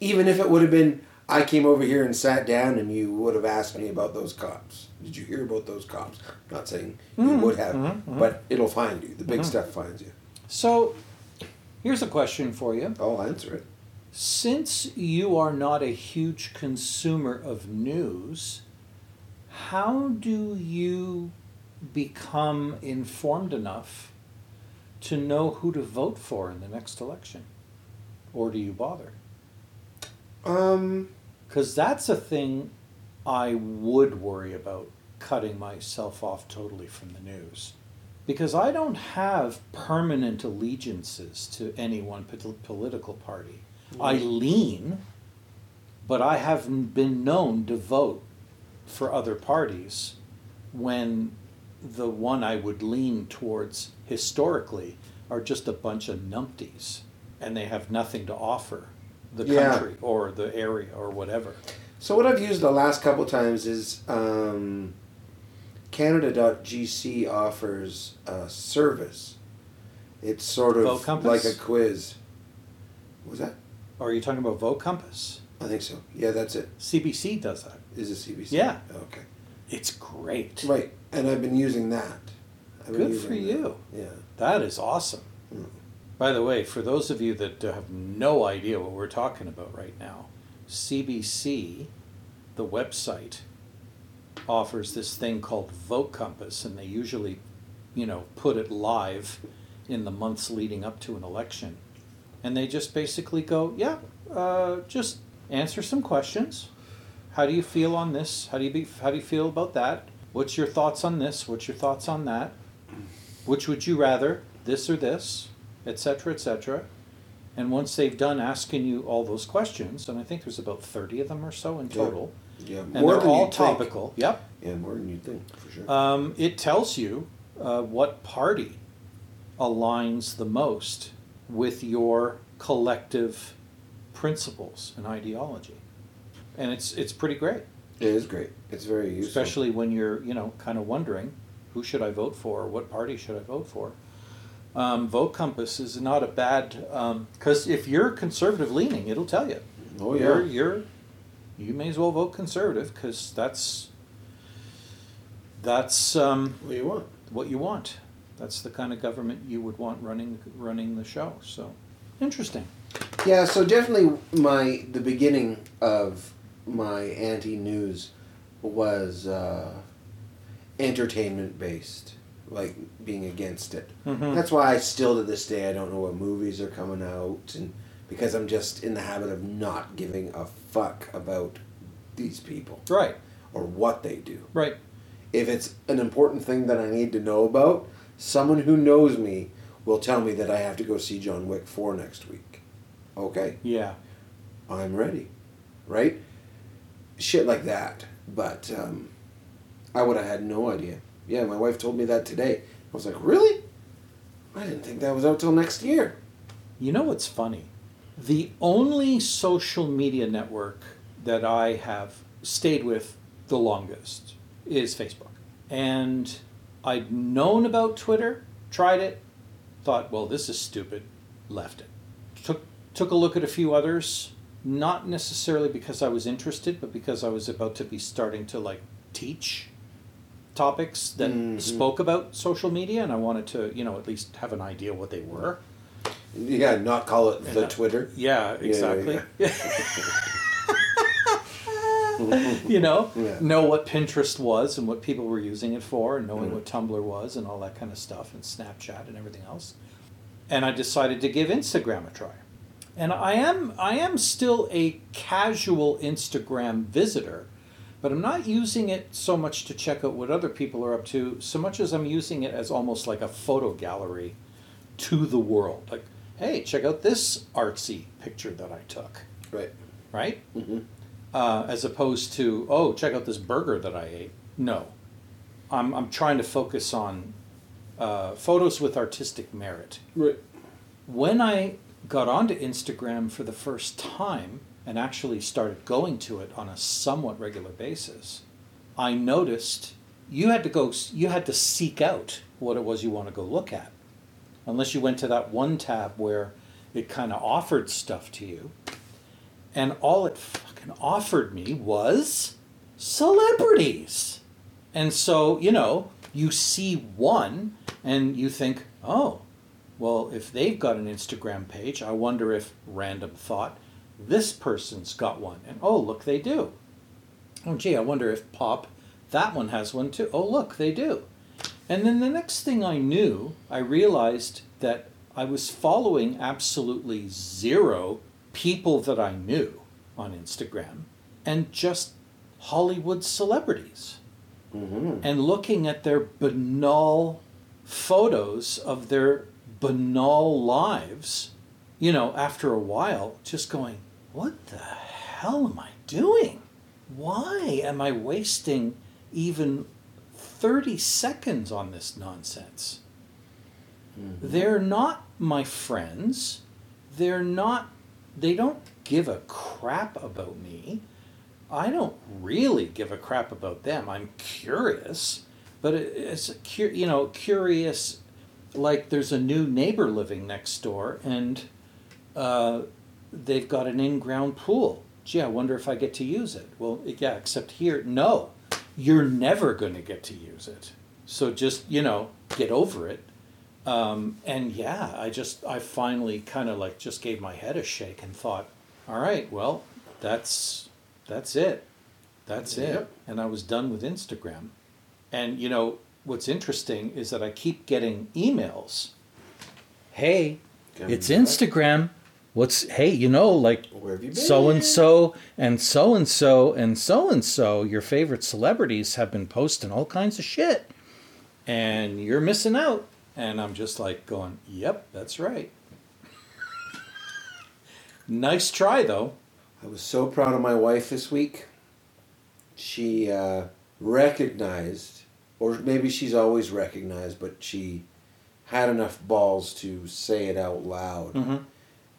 Speaker 2: Even if it would have been, I came over here and sat down, and you would have asked me about those cops. Did you hear about those cops? I'm not saying you
Speaker 1: Mm-hmm,
Speaker 2: would have, mm-hmm. Mm-hmm. but it'll find you. The big mm-hmm. stuff finds you.
Speaker 1: So, here's a question for you.
Speaker 2: I'll answer it.
Speaker 1: Since you are not a huge consumer of news, how do you become informed enough to know who to vote for in the next election? Or do you bother?
Speaker 2: Um,
Speaker 1: Because that's a thing I would worry about cutting myself off totally from the news. Because I don't have permanent allegiances to any one political party. I lean, but I haven't been known to vote for other parties when the one I would lean towards historically are just a bunch of numpties and they have nothing to offer the
Speaker 2: Yeah.
Speaker 1: country or the area or whatever.
Speaker 2: So what I've used the last couple times is um, Canada.gc offers a service. It's sort of
Speaker 1: Vote Compass?
Speaker 2: like a quiz. What was that?
Speaker 1: Or are you talking about Vote Compass?
Speaker 2: I think so. Yeah, that's it.
Speaker 1: CBC does that.
Speaker 2: Is it CBC?
Speaker 1: Yeah.
Speaker 2: Okay.
Speaker 1: It's great.
Speaker 2: Right, and I've been using that. I've
Speaker 1: Good for
Speaker 2: using
Speaker 1: you.
Speaker 2: that. Yeah.
Speaker 1: That is awesome. By the way, for those of you that have no idea what we're talking about right now, CBC, the website, offers this thing called Vote Compass, and they usually, you know, put it live in the months leading up to an election. And they just basically go, yeah, uh, just answer some questions. How do you feel on this? How do you be? How do you feel about that? What's your thoughts on this? What's your thoughts on that? Which would you rather, this or this, etc., etc. And once they've done asking you all those questions, and I think there's about thirty of them or so in total,
Speaker 2: Yeah,
Speaker 1: and
Speaker 2: more
Speaker 1: they're
Speaker 2: than
Speaker 1: all
Speaker 2: you'd think.
Speaker 1: Yep.
Speaker 2: Yeah, more than you'd think, for sure.
Speaker 1: Um, it tells you uh, what party aligns the most with your collective principles and ideology, and it's it's pretty great,
Speaker 2: it is great. It's very useful.
Speaker 1: especially when you're you know kind of wondering who should I vote for or what party should I vote for. Um, vote Compass is not a bad because if you're conservative leaning, it'll tell you.
Speaker 2: Oh, yeah.
Speaker 1: You're, you're you may as well vote conservative because that's that's um,
Speaker 2: What you want?
Speaker 1: what you want. That's the kind of government you would want running running the show. So interesting.
Speaker 2: Yeah, so definitely my the beginning of my anti-news was uh, entertainment based, like being against it.
Speaker 1: Mhm.
Speaker 2: That's why I still to this day I don't know what movies are coming out, and because I'm just in the habit of not giving a fuck about these people
Speaker 1: Right,
Speaker 2: or what they do.
Speaker 1: right.
Speaker 2: If it's an important thing that I need to know about, someone who knows me will tell me that I have to go see John Wick 4 next week. Okay.
Speaker 1: Yeah,
Speaker 2: I'm ready, right? Shit like that. But um, I would have had no idea. Yeah, my wife told me that today. I was like, really? I didn't think that was out till next year.
Speaker 1: you know what's funny? The only social media network that I have stayed with the longest is Facebook, and I'd known about Twitter, tried it, thought, well, this is stupid, left it. Took took a look at a few others, not necessarily because I was interested, but because I was about to be starting to like teach topics that
Speaker 2: Mhm.
Speaker 1: spoke about social media, and I wanted to, you know, at least have an idea what they were.
Speaker 2: Yeah, not call it the
Speaker 1: And,
Speaker 2: Twitter.
Speaker 1: Yeah,
Speaker 2: Yeah,
Speaker 1: exactly. you know,
Speaker 2: Yeah.
Speaker 1: know what Pinterest was and what people were using it for, and knowing
Speaker 2: Mm.
Speaker 1: what Tumblr was and all that kind of stuff, and Snapchat and everything else. And I decided to give Instagram a try. And I am I am still a casual Instagram visitor, but I'm not using it so much to check out what other people are up to, so much as I'm using it as almost like a photo gallery to the world. Like, hey, check out this artsy picture that I took,
Speaker 2: Right.
Speaker 1: right?
Speaker 2: hmm
Speaker 1: uh, as opposed to oh check out this burger that I ate. No, I'm I'm trying to focus on uh, photos with artistic merit.
Speaker 2: Right.
Speaker 1: When I got onto Instagram for the first time and actually started going to it on a somewhat regular basis, I noticed you had to go you had to seek out what it was you want to go look at, unless you went to that one tab where it kind of offered stuff to you and all it fucking offered me was celebrities. And so, you know, you see one and you think, oh, well, if they've got an Instagram page, I wonder if random thought, this person's got one. And oh, look, they do. Oh, gee, I wonder if Pop, that one has one too. Oh, look, they do. And then the next thing I knew, I realized that I was following absolutely zero people that I knew on Instagram and just Hollywood celebrities
Speaker 2: hmm
Speaker 1: and looking at their banal photos of their banal lives, you know, after a while, just going, what the hell am I doing? Why am I wasting even 30 seconds on this nonsense. They're not my friends. They're not, they don't give a crap about me. I don't really give a crap about them. I'm curious, but it's a cu- you know curious. Like there's a new neighbor living next door, and uh, they've got an in-ground pool. Gee, I wonder if I get to use it. Well, yeah, except here, no, you're never going to get to use it. So just you know, get over it. Um, and yeah, I just I finally kind of like just gave my head a shake and thought, all right, well, that's that's it, that's it, and I was done with Instagram. And you know what's interesting is that I keep getting emails. Hey, it's
Speaker 2: back.
Speaker 1: Instagram. What's hey, you know, like
Speaker 2: Where have you been?
Speaker 1: so and so and so and so and so and so, your favorite celebrities have been posting all kinds of shit. And you're missing out. And I'm just like going, Yep, that's right. nice try though.
Speaker 2: I was so proud of my wife this week. She uh, recognized, or maybe she's always recognized, but she had enough balls to say it out loud.
Speaker 1: Mm-hmm.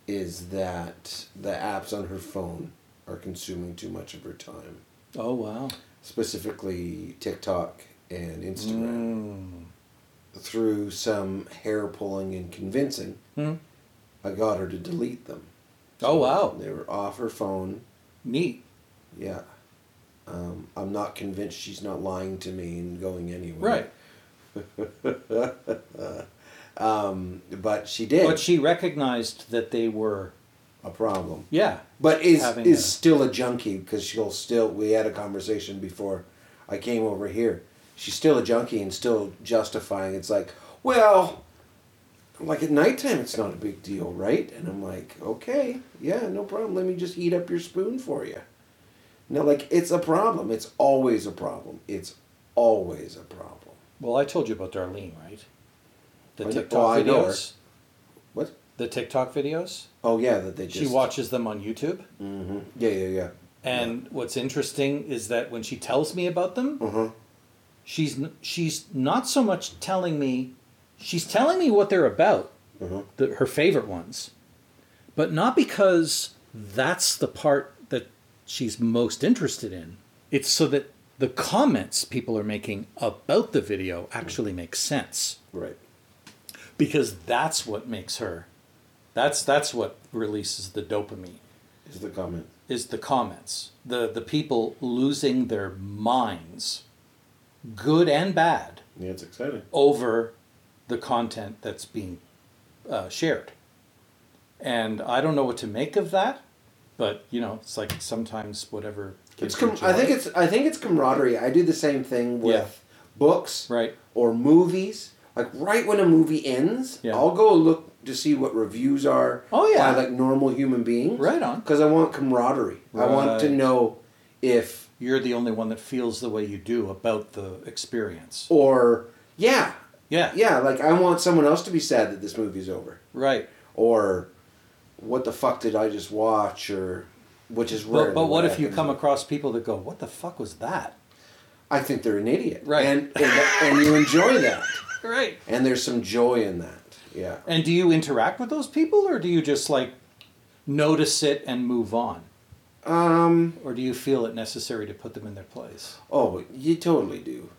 Speaker 2: Is that the apps on her phone are consuming too much of her time?
Speaker 1: Oh wow.
Speaker 2: Specifically, TikTok and Instagram.
Speaker 1: Mm.
Speaker 2: Through some hair pulling and convincing,
Speaker 1: Hmm.
Speaker 2: I got her to delete them.
Speaker 1: Oh wow.
Speaker 2: They were off her phone.
Speaker 1: Neat.
Speaker 2: Yeah. Um, I'm not convinced she's not lying to me and going anywhere.
Speaker 1: Right.
Speaker 2: Um, but she did.
Speaker 1: But she recognized that they were
Speaker 2: a problem.
Speaker 1: yeah.
Speaker 2: But is is
Speaker 1: a-
Speaker 2: still a junkie because she'll still. We had a conversation before I came over here. She's still a junkie and still justifying. It's like, well, like at nighttime, it's not a big deal, right? And I'm like, okay, yeah, no problem. Let me just heat up your spoon for you. No, like it's a problem. It's always a problem. It's always a problem.
Speaker 1: Well, I told you about Darlene, right? The TikTok
Speaker 2: oh, I know her.
Speaker 1: videos.
Speaker 2: What?
Speaker 1: The TikTok videos.
Speaker 2: Oh yeah, that they just.
Speaker 1: She watches them on YouTube.
Speaker 2: hmm Yeah, yeah, yeah.
Speaker 1: And what's interesting is that when she tells me about them,
Speaker 2: huh.
Speaker 1: she's n- she's not so much telling me, she's telling me what they're about,
Speaker 2: huh.
Speaker 1: the, her favorite ones, but not because that's the part that she's most interested in. It's so that the comments people are making about the video actually mm-hmm. make sense
Speaker 2: Right.
Speaker 1: Because that's what makes her. That's that's what releases the dopamine.
Speaker 2: Is the comment.
Speaker 1: is the comments. The the people losing their minds, good and bad,
Speaker 2: Yeah, it's exciting.
Speaker 1: over the content that's being uh, shared. And I don't know what to make of that, but you know, it's like sometimes whatever.
Speaker 2: It's com- I think it's I think it's camaraderie. I do the same thing with
Speaker 1: Yeah.
Speaker 2: books
Speaker 1: right.
Speaker 2: or movies. Like right when a movie ends,
Speaker 1: Yeah.
Speaker 2: I'll go look to see what reviews are
Speaker 1: Oh, yeah.
Speaker 2: by like normal human beings.
Speaker 1: Right on.
Speaker 2: Because I want camaraderie. I want to know if
Speaker 1: You're the only one that feels the way you do about the experience.
Speaker 2: or yeah
Speaker 1: Yeah.
Speaker 2: yeah like I want someone else to be sad that this movie's over
Speaker 1: Right.
Speaker 2: or what the fuck did I just watch or which is rare.
Speaker 1: But, but what if you come across people that go, "What the fuck was that?"
Speaker 2: I think they're an idiot.
Speaker 1: Right.
Speaker 2: And and, and you enjoy that.
Speaker 1: Right.
Speaker 2: And there's some joy in that. Yeah.
Speaker 1: And do you interact with those people, or do you just like notice it and move on?
Speaker 2: Um.
Speaker 1: Or do you feel it necessary to put them in their place?
Speaker 2: Oh, you totally do.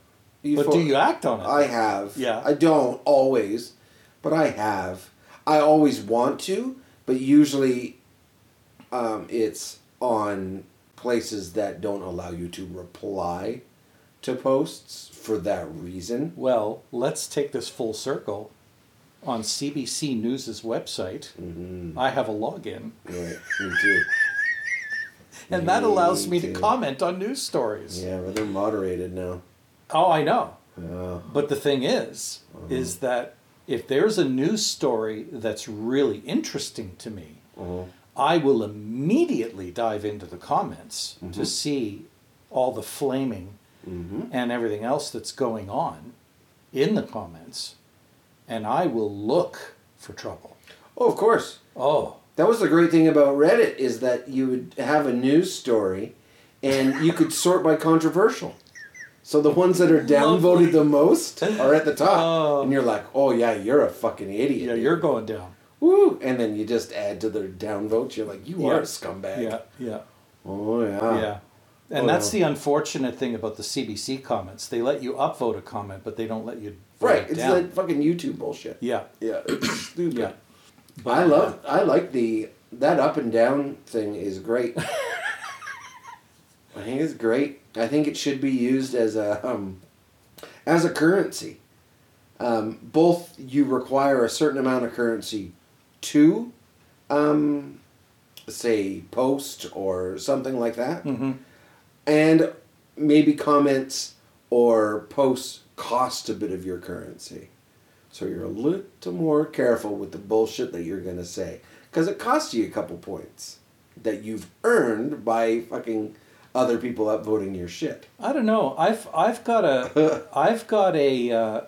Speaker 2: You
Speaker 1: But
Speaker 2: fo-
Speaker 1: do you act on it?
Speaker 2: I have.
Speaker 1: Yeah.
Speaker 2: I don't always, but I have. I always want to, but usually, um, it's on places that don't allow you to reply to posts for that reason.
Speaker 1: well, let's take this full circle. On CBC News's website,
Speaker 2: Mm-hmm.
Speaker 1: I have a login,
Speaker 2: Right. Me too.
Speaker 1: and that allows me
Speaker 2: Me
Speaker 1: to comment on news stories.
Speaker 2: Yeah, but they're moderated now.
Speaker 1: Oh, I know.
Speaker 2: Uh,
Speaker 1: But the thing is, is that if there's a news story that's really interesting to me,
Speaker 2: uh,
Speaker 1: I will immediately dive into the comments
Speaker 2: Mm-hmm.
Speaker 1: to see all the flaming
Speaker 2: mhm.
Speaker 1: and everything else that's going on in the comments, and I will look for trouble.
Speaker 2: Oh, of course.
Speaker 1: Oh,
Speaker 2: That was the great thing about Reddit is that you would have a news story, and you could sort by controversial. So the ones that are downvoted the most are at the top,
Speaker 1: Oh.
Speaker 2: and you're like, "Oh yeah, you're a fucking idiot."
Speaker 1: Yeah, you're going down.
Speaker 2: Woo! And then you just add to their downvotes. You're like, "You are a scumbag."
Speaker 1: Yeah, yeah,
Speaker 2: Oh yeah.
Speaker 1: yeah. And
Speaker 2: Oh,
Speaker 1: that's
Speaker 2: no.
Speaker 1: the unfortunate thing about the CBC comments. They let you upvote a comment, but they don't let you
Speaker 2: Right.
Speaker 1: it
Speaker 2: It's
Speaker 1: down.
Speaker 2: like fucking YouTube bullshit.
Speaker 1: yeah,
Speaker 2: Yeah. Stupid.
Speaker 1: yeah.
Speaker 2: I love. I like the that up and down thing is great. I think it's great. I think it should be used as a um, as a currency. Um, both you require a certain amount of currency to, um, say, post or something like that,
Speaker 1: Mm-hmm.
Speaker 2: And maybe comments or posts cost a bit of your currency. So you're a little more careful with the bullshit that you're going to say. Because it costs you a couple points that you've earned by fucking other people upvoting your shit.
Speaker 1: I don't know. I've I've got a I've got a uh,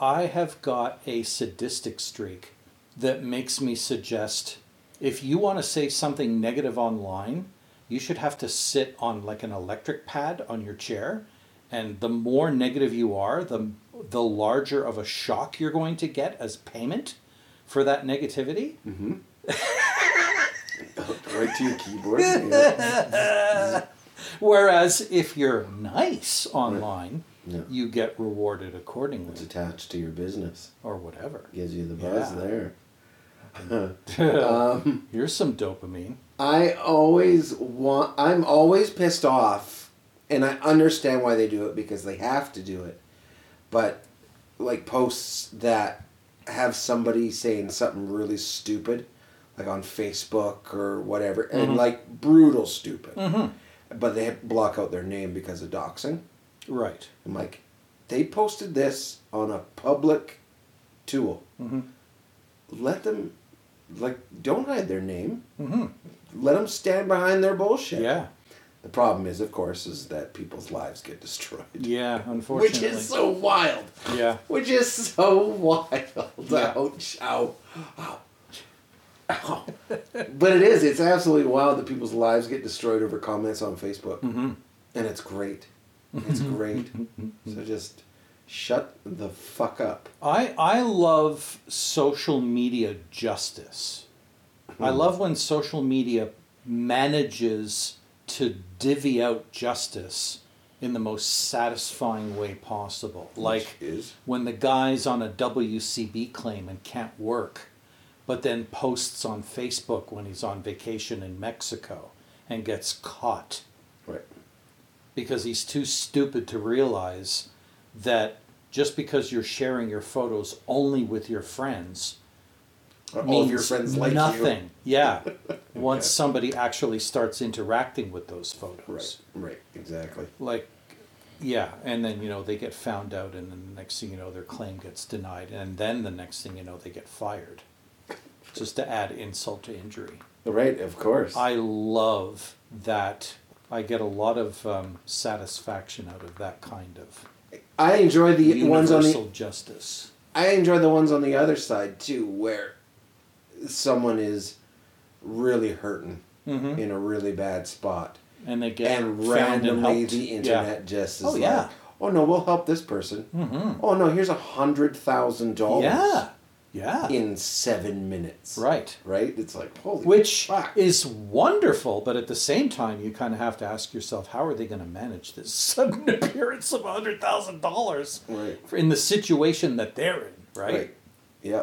Speaker 1: I have got a sadistic streak that makes me suggest if you want to say something negative online, you should have to sit on like an electric pad on your chair, and the more negative you are, the the larger of a shock you're going to get as payment for that negativity.
Speaker 2: Right to your keyboard. yeah.
Speaker 1: Whereas if you're nice online,
Speaker 2: Yeah.
Speaker 1: you get rewarded accordingly.
Speaker 2: It's attached to your business.
Speaker 1: or whatever.
Speaker 2: Gives you the buzz
Speaker 1: Yeah.
Speaker 2: there. Um,
Speaker 1: Here's some dopamine.
Speaker 2: I always want. I'm always pissed off, and I understand why they do it because they have to do it. But like posts that have somebody saying something really stupid, like on Facebook or whatever, and mm-hmm. like brutal stupid, mm-hmm. but they block out their name because of doxing.
Speaker 1: Right.
Speaker 2: I'm like, they posted this on a public tool.
Speaker 1: Mhm.
Speaker 2: Let them, like, don't hide their name.
Speaker 1: Mm-hmm.
Speaker 2: Let them stand behind their bullshit.
Speaker 1: Yeah.
Speaker 2: The problem is, of course, is that people's lives get destroyed.
Speaker 1: Yeah. Unfortunately.
Speaker 2: Which is so wild.
Speaker 1: Yeah.
Speaker 2: Which is so wild.
Speaker 1: Yeah.
Speaker 2: Ouch. Ow. Ow. Ow. but it is. It's absolutely wild that people's lives get destroyed over comments on Facebook.
Speaker 1: hmm
Speaker 2: And it's great. Mm-hmm. It's great. Mm-hmm. Mm-hmm. so just shut the fuck up.
Speaker 1: I I love social media justice. I love when social media manages to divvy out justice in the most satisfying way possible. Like when the guy's on a WCB claim and can't work, but then posts on Facebook when he's on vacation in Mexico and gets caught
Speaker 2: right.
Speaker 1: because he's too stupid to realize that just because you're sharing your photos only with your friends
Speaker 2: All of your friends like
Speaker 1: nothing. Yeah. Once somebody actually starts interacting with those photos.
Speaker 2: Right. Right. Exactly.
Speaker 1: Like yeah, and then you know they get found out and then the next thing you know their claim gets denied and then the next thing you know they get fired. Just to add insult to injury.
Speaker 2: Right. Of course.
Speaker 1: I love that. I get a lot of um, satisfaction out of that kind of
Speaker 2: I enjoy the ones on the.
Speaker 1: justice.
Speaker 2: I enjoy the ones on the other side too, where someone is really hurting
Speaker 1: Mhm.
Speaker 2: in a really bad spot,
Speaker 1: And they get
Speaker 2: and randomly
Speaker 1: helped.
Speaker 2: the internet just is
Speaker 1: Oh,
Speaker 2: like,
Speaker 1: yeah.
Speaker 2: "Oh no, we'll help this person."
Speaker 1: Mhm.
Speaker 2: Oh no, here's a hundred thousand dollars.
Speaker 1: Yeah, yeah,
Speaker 2: In seven minutes.
Speaker 1: right.
Speaker 2: Right. It's like holy.
Speaker 1: Which
Speaker 2: fuck.
Speaker 1: is wonderful, but at the same time, you kind of have to ask yourself, how are they going to manage this sudden appearance of hundred thousand dollars
Speaker 2: Right.
Speaker 1: in the situation that they're in? Right?
Speaker 2: Right. Yeah.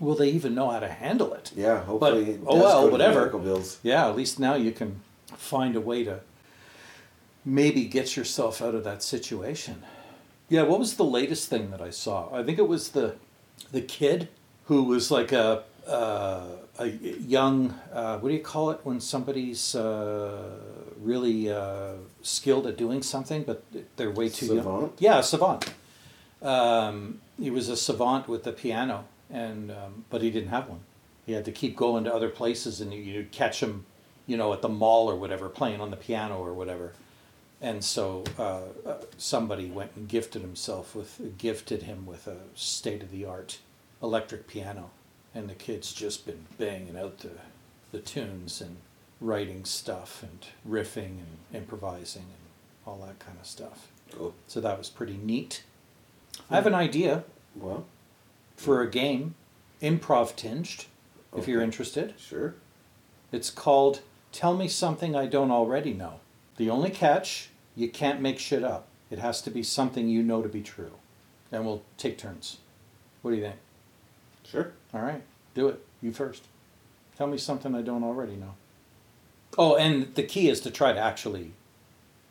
Speaker 1: Will they even know how to handle it?
Speaker 2: Yeah. Hopefully. it
Speaker 1: oh well, whatever.
Speaker 2: bills.
Speaker 1: Yeah, at least now you can find a way to maybe get yourself out of that situation. Yeah, what was the latest thing that I saw? I think it was the the kid who was like a uh, a young uh, what do you call it when somebody's uh, really uh, skilled at doing something but they're way too young. Yeah, a savant. Um, he was a savant with the piano, and um, but he didn't have one. He had to keep going to other places, and you, you'd catch him, you know, at the mall or whatever, playing on the piano or whatever. And so uh, uh, somebody went and gifted himself with gifted him with a state of the art electric piano, and the kid's just been banging out the the tunes and writing stuff and riffing and improvising and all that kind of stuff.
Speaker 2: Cool.
Speaker 1: So that was pretty neat. I have an idea
Speaker 2: Well,
Speaker 1: for a game, improv tinged, if you're
Speaker 2: Okay.
Speaker 1: interested.
Speaker 2: sure.
Speaker 1: It's called Tell Me Something I Don't Already Know. The only catch, you can't make shit up. It has to be something you know to be true. And we'll take turns. What do you think?
Speaker 2: Sure.
Speaker 1: All right, do it. You first. Tell me something I don't already know. Oh, and the key is to try to actually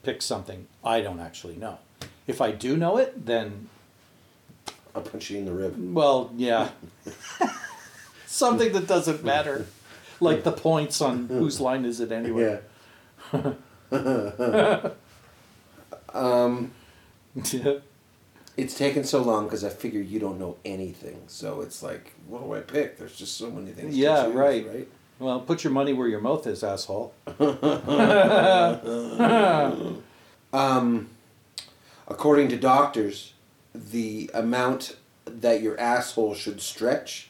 Speaker 1: pick something I don't actually know. If I do know it, then,
Speaker 2: I'll punch you in the rib.
Speaker 1: well, yeah. something that doesn't matter. Like the points on whose line is it anyway.
Speaker 2: um,
Speaker 1: Yeah.
Speaker 2: it's taken so long because I figure you don't know anything. So it's like, what do I pick? There's just so many things. to
Speaker 1: Yeah,
Speaker 2: choose,
Speaker 1: right.
Speaker 2: Right.
Speaker 1: Well, put your money where your mouth is, asshole.
Speaker 2: Um, according to doctors, the amount that your asshole should stretch,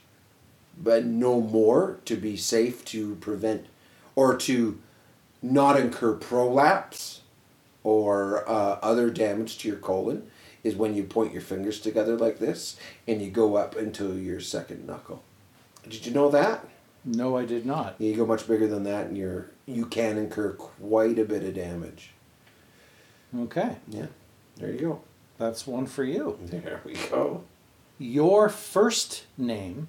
Speaker 2: but no more to be safe to prevent or to not incur prolapse or uh, other damage to your colon, is when you point your fingers together like this and you go up into your second knuckle. Did you know that?
Speaker 1: No, I did not.
Speaker 2: You go much bigger than that, and you're you can incur quite a bit of damage.
Speaker 1: Okay,
Speaker 2: Yeah, there you go.
Speaker 1: That's one for you.
Speaker 2: There we go.
Speaker 1: Your first name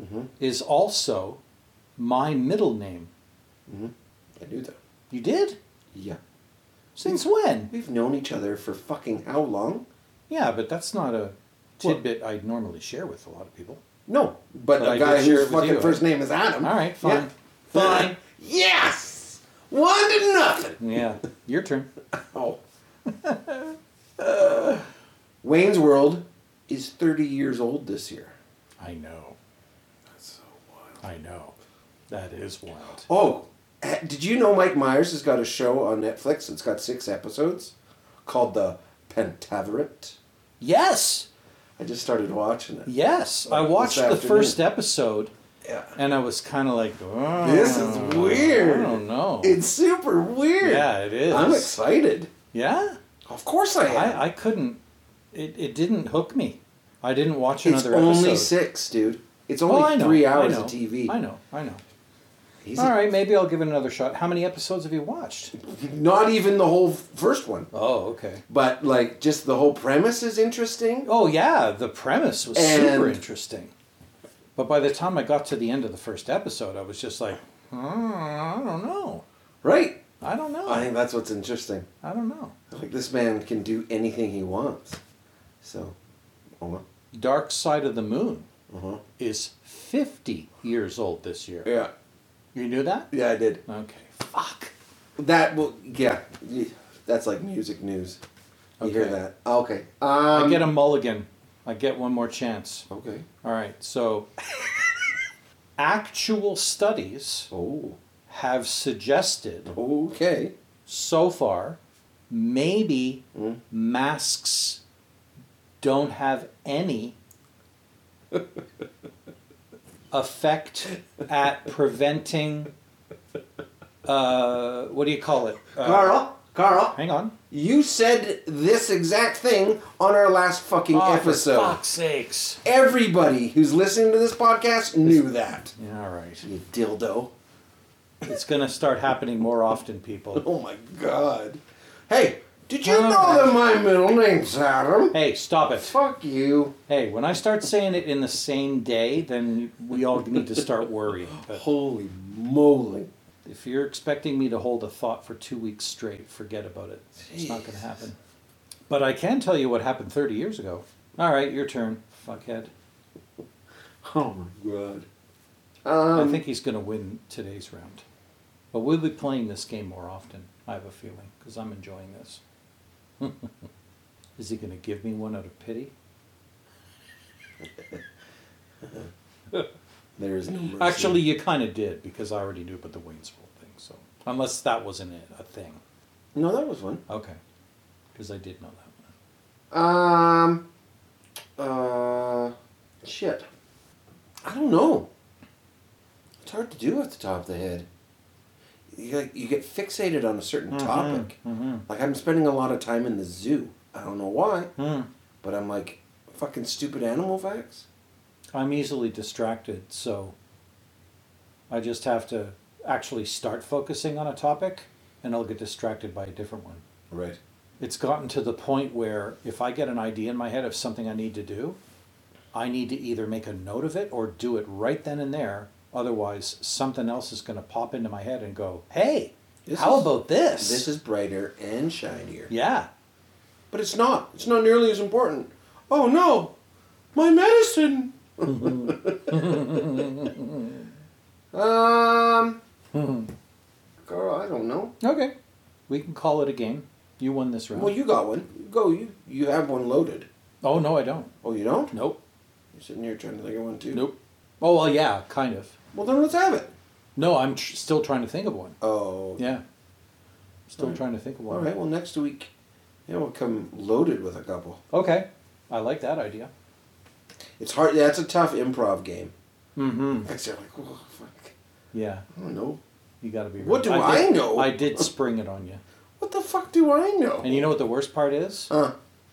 Speaker 2: Mm-hmm.
Speaker 1: is also my middle name.
Speaker 2: Mm-hmm. I knew that.
Speaker 1: You did?
Speaker 2: Yeah.
Speaker 1: Since when?
Speaker 2: We've known each other for fucking how long?
Speaker 1: Yeah, but that's not a tidbit I'd normally share with a lot of people.
Speaker 2: No, but,
Speaker 1: But
Speaker 2: a guy whose fucking
Speaker 1: you.
Speaker 2: first name is Adam.
Speaker 1: All right, fine.
Speaker 2: Yeah.
Speaker 1: Fine.
Speaker 2: yes! One to nothing.
Speaker 1: Yeah, your turn.
Speaker 2: Oh. Wayne's World is 30 years old this year.
Speaker 1: I know.
Speaker 2: That's so wild.
Speaker 1: I know. That is wild.
Speaker 2: Oh, eh, did you know Mike Myers has got a show on Netflix? It's got six episodes called The Pentaverate.
Speaker 1: Yes!
Speaker 2: I just started watching it.
Speaker 1: Yes! I watched the
Speaker 2: afternoon.
Speaker 1: first episode
Speaker 2: Yeah.
Speaker 1: and I was kind of like, oh,
Speaker 2: This is weird.
Speaker 1: I don't know.
Speaker 2: It's super weird.
Speaker 1: Yeah, it is.
Speaker 2: I'm excited.
Speaker 1: yeah?
Speaker 2: Of course I am.
Speaker 1: I, I couldn't. It, it didn't hook me. I didn't watch another episode.
Speaker 2: it's
Speaker 1: another
Speaker 2: only
Speaker 1: episode.
Speaker 2: six, dude. It's
Speaker 1: Oh,
Speaker 2: only
Speaker 1: know,
Speaker 2: three hours of TV.
Speaker 1: I know, I know.
Speaker 2: He's
Speaker 1: All right, maybe I'll give it another shot. How many episodes have you watched?
Speaker 2: Not even the whole first one,
Speaker 1: Oh, okay.
Speaker 2: but like just the whole premise is interesting.
Speaker 1: Oh yeah, the premise was super interesting. But by the time I got to the end of the first episode, I was just like, "Hmm, I don't know.
Speaker 2: Right.
Speaker 1: I don't know.
Speaker 2: I think that's what's interesting.
Speaker 1: I don't know.
Speaker 2: Like this man can do anything he wants. So, uh
Speaker 1: Dark Side of the Moon
Speaker 2: huh.
Speaker 1: is 50 years old this year.
Speaker 2: Yeah.
Speaker 1: You knew that?
Speaker 2: Yeah, I did.
Speaker 1: Okay. Fuck.
Speaker 2: That will. Yeah. That's like music news. You hear that? Okay. Um,
Speaker 1: I get a mulligan. I get one more chance.
Speaker 2: Okay.
Speaker 1: All right. So, actual studies
Speaker 2: Oh.
Speaker 1: Have suggested
Speaker 2: Okay.
Speaker 1: so far maybe
Speaker 2: Mm.
Speaker 1: masks don't have any effect at preventing uh, what do you call it uh,
Speaker 2: Karl. Karl.
Speaker 1: hang on
Speaker 2: You said this exact thing on our last fucking
Speaker 1: oh,
Speaker 2: episode.
Speaker 1: for fuck's sakes
Speaker 2: Everybody who's listening to this podcast knew that.
Speaker 1: yeah, all right
Speaker 2: You dildo.
Speaker 1: It's gonna start happening more often people
Speaker 2: Oh my god. Hey, did you know that my middle name's Adam?
Speaker 1: hey stop it
Speaker 2: Fuck you.
Speaker 1: hey when i start saying it in the same day then we all need to start worrying but
Speaker 2: Holy moly.
Speaker 1: If you're expecting me to hold a thought for two weeks straight, forget about it. It's not going to happen. But I can tell you what happened 30 years ago. All right, your turn, fuckhead.
Speaker 2: Oh my god. Um,
Speaker 1: I think he's going to win today's round. But we'll be playing this game more often, I have a feeling, because I'm enjoying this. Is he going to give me one out of pity?
Speaker 2: there is no mercy.
Speaker 1: Actually, you kind of did, because I already knew about the Wayne's World thing. So, Unless that wasn't it, a thing.
Speaker 2: no, that was one.
Speaker 1: Okay. Because I did know that one.
Speaker 2: Um. Uh. Shit. I don't know. It's hard to do at the top of the head. You like you get fixated on a certain
Speaker 1: Mm-hmm.
Speaker 2: topic. Like I'm spending a lot of time in the zoo. I don't know why,
Speaker 1: Hmm.
Speaker 2: but I'm like fucking stupid animal facts.
Speaker 1: I'm easily distracted, so I just have to actually start focusing on a topic and I'll get distracted by a different one.
Speaker 2: Right.
Speaker 1: It's gotten to the point where if I get an idea in my head of something I need to do, I need to either make a note of it or do it right then and there. Otherwise, something else is going to pop into my head and go, hey,
Speaker 2: This
Speaker 1: how
Speaker 2: is-
Speaker 1: about this?
Speaker 2: This is brighter and shinier.
Speaker 1: Yeah.
Speaker 2: But it's not. It's not nearly as important. Oh no, my medicine. um, Karl, I don't know.
Speaker 1: Okay. We can call it a game. You won this round.
Speaker 2: Well, you got one. Go. You you have one loaded.
Speaker 1: oh, no, I don't.
Speaker 2: Oh, you don't?
Speaker 1: Nope.
Speaker 2: You're sitting here trying to think of one too.
Speaker 1: Nope. Oh, well, yeah, kind of.
Speaker 2: Well, then let's have it.
Speaker 1: No, I'm tr- still trying to think of one.
Speaker 2: Oh.
Speaker 1: Yeah. Still trying to think of one.
Speaker 2: All right. Well, next week, yeah, we'll come loaded with a couple.
Speaker 1: Okay. I like that idea.
Speaker 2: It's hard. Yeah, it's a tough improv game.
Speaker 1: Mm-hmm.
Speaker 2: Because you're like, oh fuck,
Speaker 1: Yeah.
Speaker 2: I don't know.
Speaker 1: You got to be.
Speaker 2: What do I
Speaker 1: did-
Speaker 2: know?
Speaker 1: I did spring it on you.
Speaker 2: What the fuck do I know?
Speaker 1: And you know what the worst part is?
Speaker 2: Uh,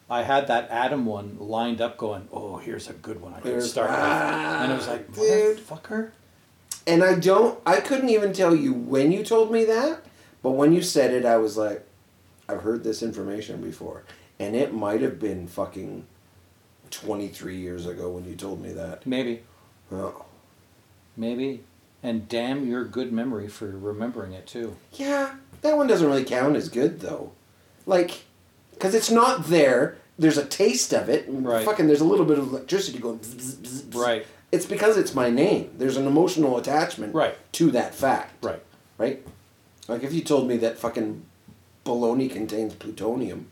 Speaker 1: I had that Adam one lined up, going, "Oh, here's a good one I can start with," and I was like,
Speaker 2: dude.
Speaker 1: "Motherfucker!"
Speaker 2: And I don't, I couldn't even tell you when you told me that, but when you said it, I was like, I've heard this information before. And it might have been fucking 23 years ago when you told me that.
Speaker 1: Maybe,
Speaker 2: Oh.
Speaker 1: maybe, and damn your good memory for remembering it too.
Speaker 2: Yeah, that one doesn't really count as good though. Like, because it's not there, there's a taste of it,
Speaker 1: Right.
Speaker 2: fucking there's a little bit of electricity going bzz, bzz, bzz.
Speaker 1: Right.
Speaker 2: It's because it's my name. There's an emotional attachment
Speaker 1: Right.
Speaker 2: to that fact.
Speaker 1: Right.
Speaker 2: right? Like if you told me that fucking bologna contains plutonium,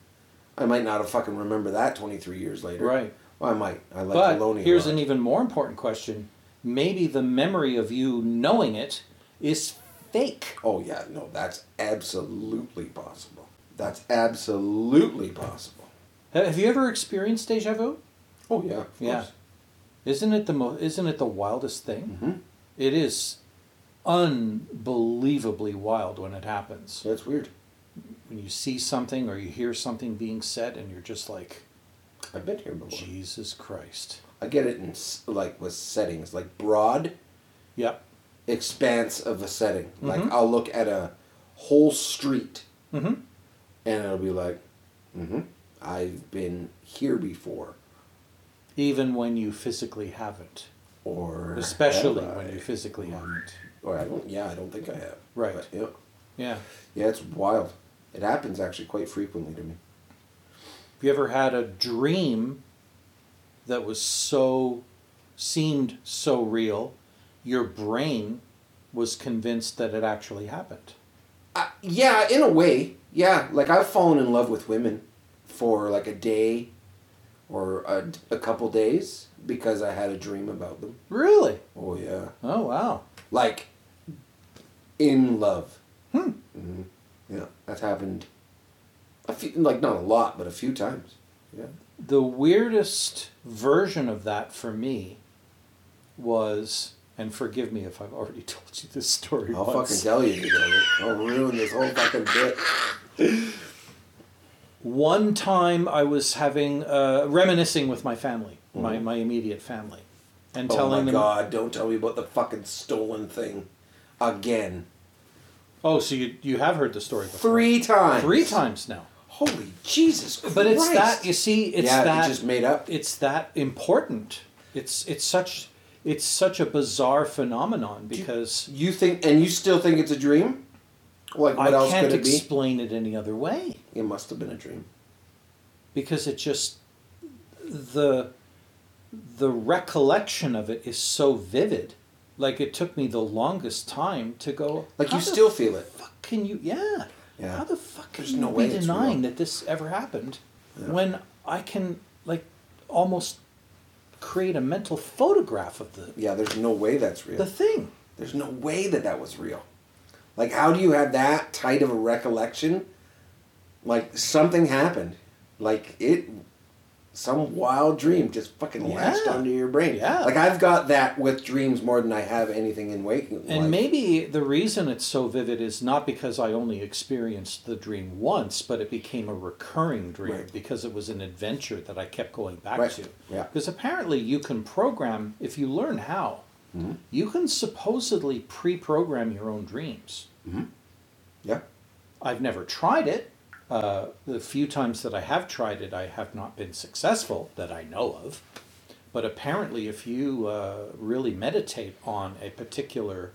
Speaker 2: I might not have fucking remember that 23 years later.
Speaker 1: Right.
Speaker 2: Well, I might. I like
Speaker 1: But
Speaker 2: bologna.
Speaker 1: here's an even more important question: Maybe the memory of you knowing it is fake.
Speaker 2: Oh yeah, no, that's absolutely possible. That's absolutely possible.
Speaker 1: Have you ever experienced deja vu?
Speaker 2: Oh yeah,
Speaker 1: Yeah.
Speaker 2: course.
Speaker 1: Isn't it the mo- Isn't it the wildest thing?
Speaker 2: Mhm.
Speaker 1: It is unbelievably wild when it happens.
Speaker 2: That's weird.
Speaker 1: When you see something or you hear something being said, and you're just like,
Speaker 2: I've been here before.
Speaker 1: Jesus Christ.
Speaker 2: I get it in s- like with settings, like broad
Speaker 1: Yep.
Speaker 2: expanse of a setting. Like
Speaker 1: Mhm.
Speaker 2: I'll look at a whole street
Speaker 1: Mm-hmm.
Speaker 2: and it'll be like, mm-hmm, I've been here before.
Speaker 1: Even when you physically haven't.
Speaker 2: Or
Speaker 1: Especially when you physically haven't.
Speaker 2: Or I don't. Yeah, I don't think I have.
Speaker 1: Right.
Speaker 2: But, yeah.
Speaker 1: Yeah.
Speaker 2: Yeah, it's wild. It happens actually quite frequently to me.
Speaker 1: Have you ever had a dream that was so, seemed so real, your brain was convinced that it actually happened?
Speaker 2: Uh, yeah, in a way. Yeah, like I've fallen in love with women for like a day or a, a couple days because I had a dream about them.
Speaker 1: Really?
Speaker 2: Oh yeah,
Speaker 1: Oh, wow.
Speaker 2: like in love.
Speaker 1: Hmm.
Speaker 2: hmm Yeah, that's happened. A few, like not a lot, but a few times. Yeah.
Speaker 1: The weirdest version of that for me was, and forgive me if I've already told you this story
Speaker 2: I'll
Speaker 1: once.
Speaker 2: fucking tell you, I'll ruin this whole fucking bit.
Speaker 1: One time I was having, uh, reminiscing with my family, my,
Speaker 2: Mhm.
Speaker 1: my immediate family, and
Speaker 2: Oh
Speaker 1: telling
Speaker 2: my
Speaker 1: them.
Speaker 2: god, don't tell me about the fucking stolen thing. Again.
Speaker 1: Oh, so you, you have heard the story before?
Speaker 2: Three times.
Speaker 1: Three times now.
Speaker 2: Holy Jesus Christ.
Speaker 1: But it's that you see, it's
Speaker 2: yeah,
Speaker 1: that
Speaker 2: you just made up.
Speaker 1: it's that important. It's it's such it's such a bizarre phenomenon because
Speaker 2: You think, and you still think it's a dream? Like, what
Speaker 1: I
Speaker 2: else
Speaker 1: can't
Speaker 2: could it be?
Speaker 1: explain it any other way.
Speaker 2: It must have been a dream.
Speaker 1: because it just the the recollection of it is so vivid like it took me the longest time to go
Speaker 2: Like, you still feel it.
Speaker 1: fuck can you yeah
Speaker 2: Yeah.
Speaker 1: how the fuck can
Speaker 2: There's
Speaker 1: you
Speaker 2: no
Speaker 1: be
Speaker 2: way it's
Speaker 1: denying that this ever happened
Speaker 2: Yeah.
Speaker 1: when i can like almost create a mental photograph of the
Speaker 2: Yeah, there's no way that's real.
Speaker 1: the thing
Speaker 2: There's no way that that was real. Like, how do you have that tight of a recollection? Like, something happened. Like, it. some wild dream just fucking latched onto your brain.
Speaker 1: Yeah.
Speaker 2: Like I've got that with dreams more than I have anything in waking
Speaker 1: And
Speaker 2: life.
Speaker 1: maybe the reason it's so vivid is not because I only experienced the dream once, but it became a recurring dream
Speaker 2: Right.
Speaker 1: because it was an adventure that I kept going back
Speaker 2: Right.
Speaker 1: to.
Speaker 2: Yeah.
Speaker 1: Because apparently you can program, if you learn how,
Speaker 2: Mm-hmm.
Speaker 1: you can supposedly pre program your own dreams.
Speaker 2: Yeah.
Speaker 1: I've never tried it. Uh, the few times that I have tried it, I have not been successful that I know of. But apparently, if you uh, really meditate on a particular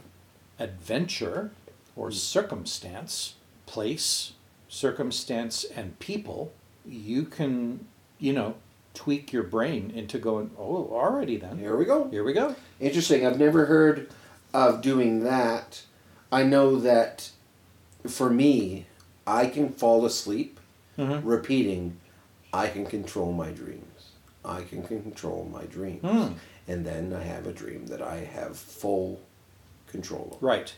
Speaker 1: adventure or circumstance, place, circumstance, and people, you can, you know, tweak your brain into going, oh, already then.
Speaker 2: Here we go.
Speaker 1: Here we go.
Speaker 2: Interesting. I've never heard of doing that. I know that for me, I can fall asleep
Speaker 1: Mhm.
Speaker 2: repeating, I can control my dreams. I can control my dreams.
Speaker 1: Hmm.
Speaker 2: And then I have a dream that I have full control over.
Speaker 1: Right.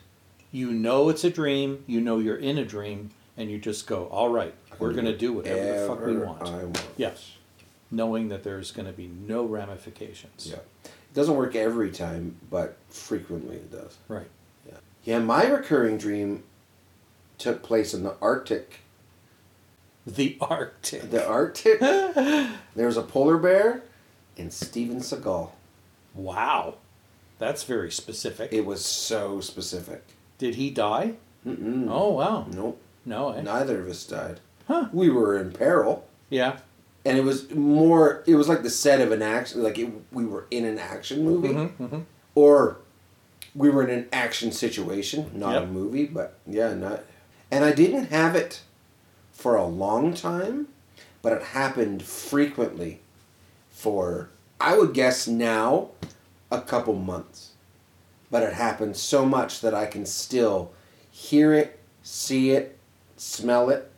Speaker 1: You know it's a dream, you know you're in a dream, and you just go, all right, we're going to do whatever the fuck we want.
Speaker 2: I want.
Speaker 1: Yes. Knowing that there's going to be no ramifications.
Speaker 2: Yeah. It doesn't work every time, but frequently it does.
Speaker 1: Right.
Speaker 2: Yeah. Yeah, my recurring dream took place in the Arctic.
Speaker 1: The Arctic.
Speaker 2: The Arctic. There's a polar bear and Steven Seagal.
Speaker 1: wow. That's very specific.
Speaker 2: It was so specific.
Speaker 1: Did he die?
Speaker 2: Mm-mm.
Speaker 1: Oh, wow.
Speaker 2: Nope.
Speaker 1: No, eh?
Speaker 2: Neither of us died.
Speaker 1: Huh.
Speaker 2: We were in peril.
Speaker 1: Yeah.
Speaker 2: And it was more, it was like the set of an action, like it, we were in an action movie.
Speaker 1: Mm-hmm, mm-hmm.
Speaker 2: Or we were in an action situation, not a movie, but yeah, not. And I didn't have it for a long time, but it happened frequently for, I would guess now, a couple months. But it happened so much that I can still hear it, see it, smell it.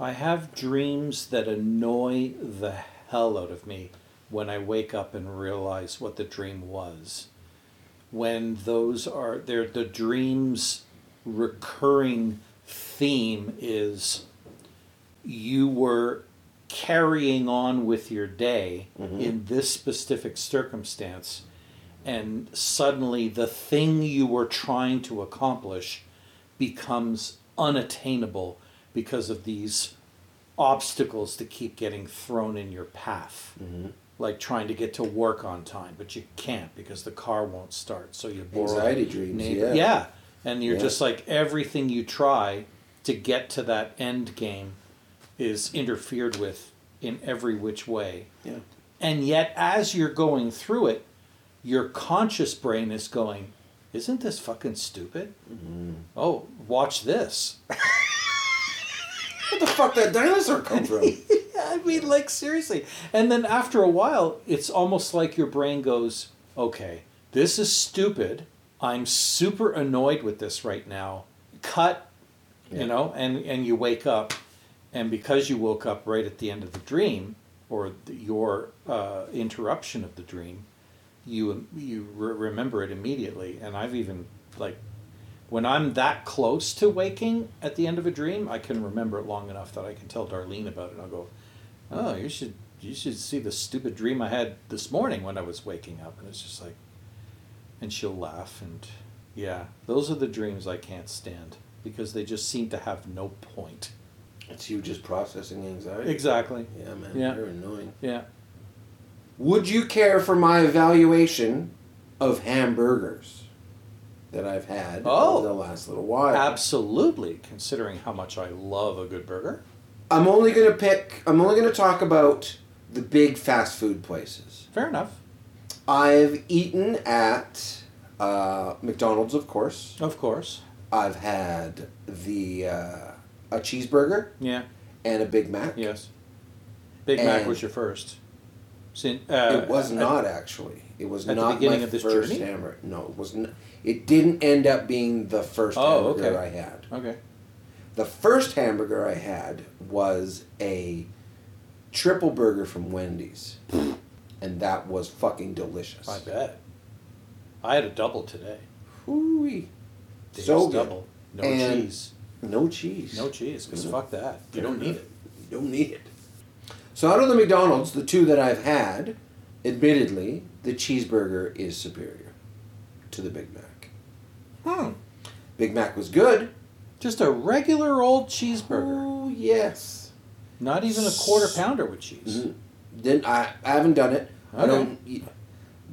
Speaker 1: I have dreams that annoy the hell out of me when I wake up and realize what the dream was. When those are they're the dreams recurring theme is you were carrying on with your day mm-hmm. in this specific circumstance and suddenly the thing you were trying to accomplish becomes unattainable because of these obstacles that keep getting thrown in your path. Mm-hmm. Like trying to get to work on time, but you can't because the car won't start. So you borrow
Speaker 2: Anxiety dreams,
Speaker 1: neighbor-
Speaker 2: yeah.
Speaker 1: and you're
Speaker 2: Yeah.
Speaker 1: just like everything you try to get to that end game is interfered with in every which way.
Speaker 2: Yeah.
Speaker 1: And yet, as you're going through it, your conscious brain is going, Isn't this fucking stupid? Mm-hmm. Oh, watch this.
Speaker 2: Where the fuck that dinosaur come from?
Speaker 1: yeah, I mean, like, seriously. And then after a while, it's almost like your brain goes, Okay, this is stupid. I'm super annoyed with this right now. Cut,
Speaker 2: Yeah.
Speaker 1: you know, and, and you wake up. And because you woke up right at the end of the dream, or the, your uh, interruption of the dream, you you re- remember it immediately. And I've even like when I'm that close to waking at the end of a dream, I can remember it long enough that I can tell Darlene about it. And I'll go, "Oh, you should you should see the stupid dream I had this morning when I was waking up." And it's just like, and she'll laugh and yeah, those are the dreams I can't stand because they just seem to have no point.
Speaker 2: It's you just processing anxiety.
Speaker 1: Exactly.
Speaker 2: Yeah, man.
Speaker 1: Yeah.
Speaker 2: You're annoying.
Speaker 1: Yeah.
Speaker 2: Would you care for my evaluation of hamburgers that I've had
Speaker 1: Oh.
Speaker 2: over the last little while?
Speaker 1: Absolutely, considering how much I love a good burger.
Speaker 2: I'm only gonna pick. I'm only gonna talk about the big fast food places.
Speaker 1: Fair enough.
Speaker 2: I've eaten at uh, McDonald's, of course.
Speaker 1: Of course.
Speaker 2: I've had the uh, a cheeseburger
Speaker 1: Yeah.
Speaker 2: and a Big Mac.
Speaker 1: Yes. Big Mac was your first. Sin, uh,
Speaker 2: It was not actually. It was
Speaker 1: at the
Speaker 2: not
Speaker 1: beginning
Speaker 2: my
Speaker 1: of this
Speaker 2: first
Speaker 1: journey?
Speaker 2: hamburger. No, it was not. It didn't end up being the first
Speaker 1: Oh,
Speaker 2: hamburger
Speaker 1: okay.
Speaker 2: I had.
Speaker 1: Okay.
Speaker 2: The first hamburger I had was a triple burger from Wendy's, and that was fucking delicious.
Speaker 1: I bet. I had a double today.
Speaker 2: Hooey. So good.
Speaker 1: double. No
Speaker 2: And-
Speaker 1: cheese.
Speaker 2: No cheese.
Speaker 1: No cheese, because
Speaker 2: No.
Speaker 1: fuck that. You don't need it.
Speaker 2: You don't need it. So out of the McDonald's, the two that I've had, admittedly, the cheeseburger is superior to the Big Mac.
Speaker 1: Hmm.
Speaker 2: Big Mac was good.
Speaker 1: Just a regular old cheeseburger.
Speaker 2: Oh yes.
Speaker 1: Not even a quarter pounder with cheese.
Speaker 2: Mhm. Didn't I? I haven't done it. I don't. eat-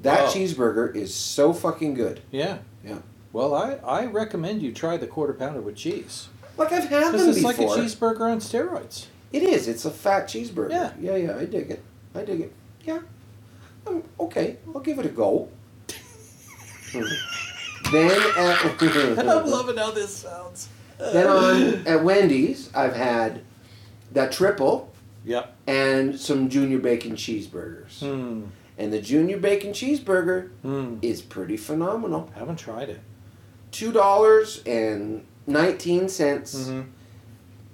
Speaker 2: That cheeseburger is so fucking good.
Speaker 1: Yeah.
Speaker 2: Yeah.
Speaker 1: Well, I, I recommend you try the quarter pounder with cheese.
Speaker 2: Like I've had them
Speaker 1: it's
Speaker 2: before.
Speaker 1: like a cheeseburger on steroids.
Speaker 2: It is. It's a fat cheeseburger.
Speaker 1: Yeah.
Speaker 2: Yeah, yeah. I dig it. I dig it. Yeah. Um, okay. I'll give it a go. then at I'm
Speaker 1: loving how this sounds.
Speaker 2: then on at Wendy's, I've had that triple
Speaker 1: Yep.
Speaker 2: and some junior bacon cheeseburgers.
Speaker 1: Hmm.
Speaker 2: And the junior bacon cheeseburger
Speaker 1: Hmm.
Speaker 2: is pretty phenomenal.
Speaker 1: Haven't tried it.
Speaker 2: Two dollars and nineteen cents.
Speaker 1: Mm-hmm.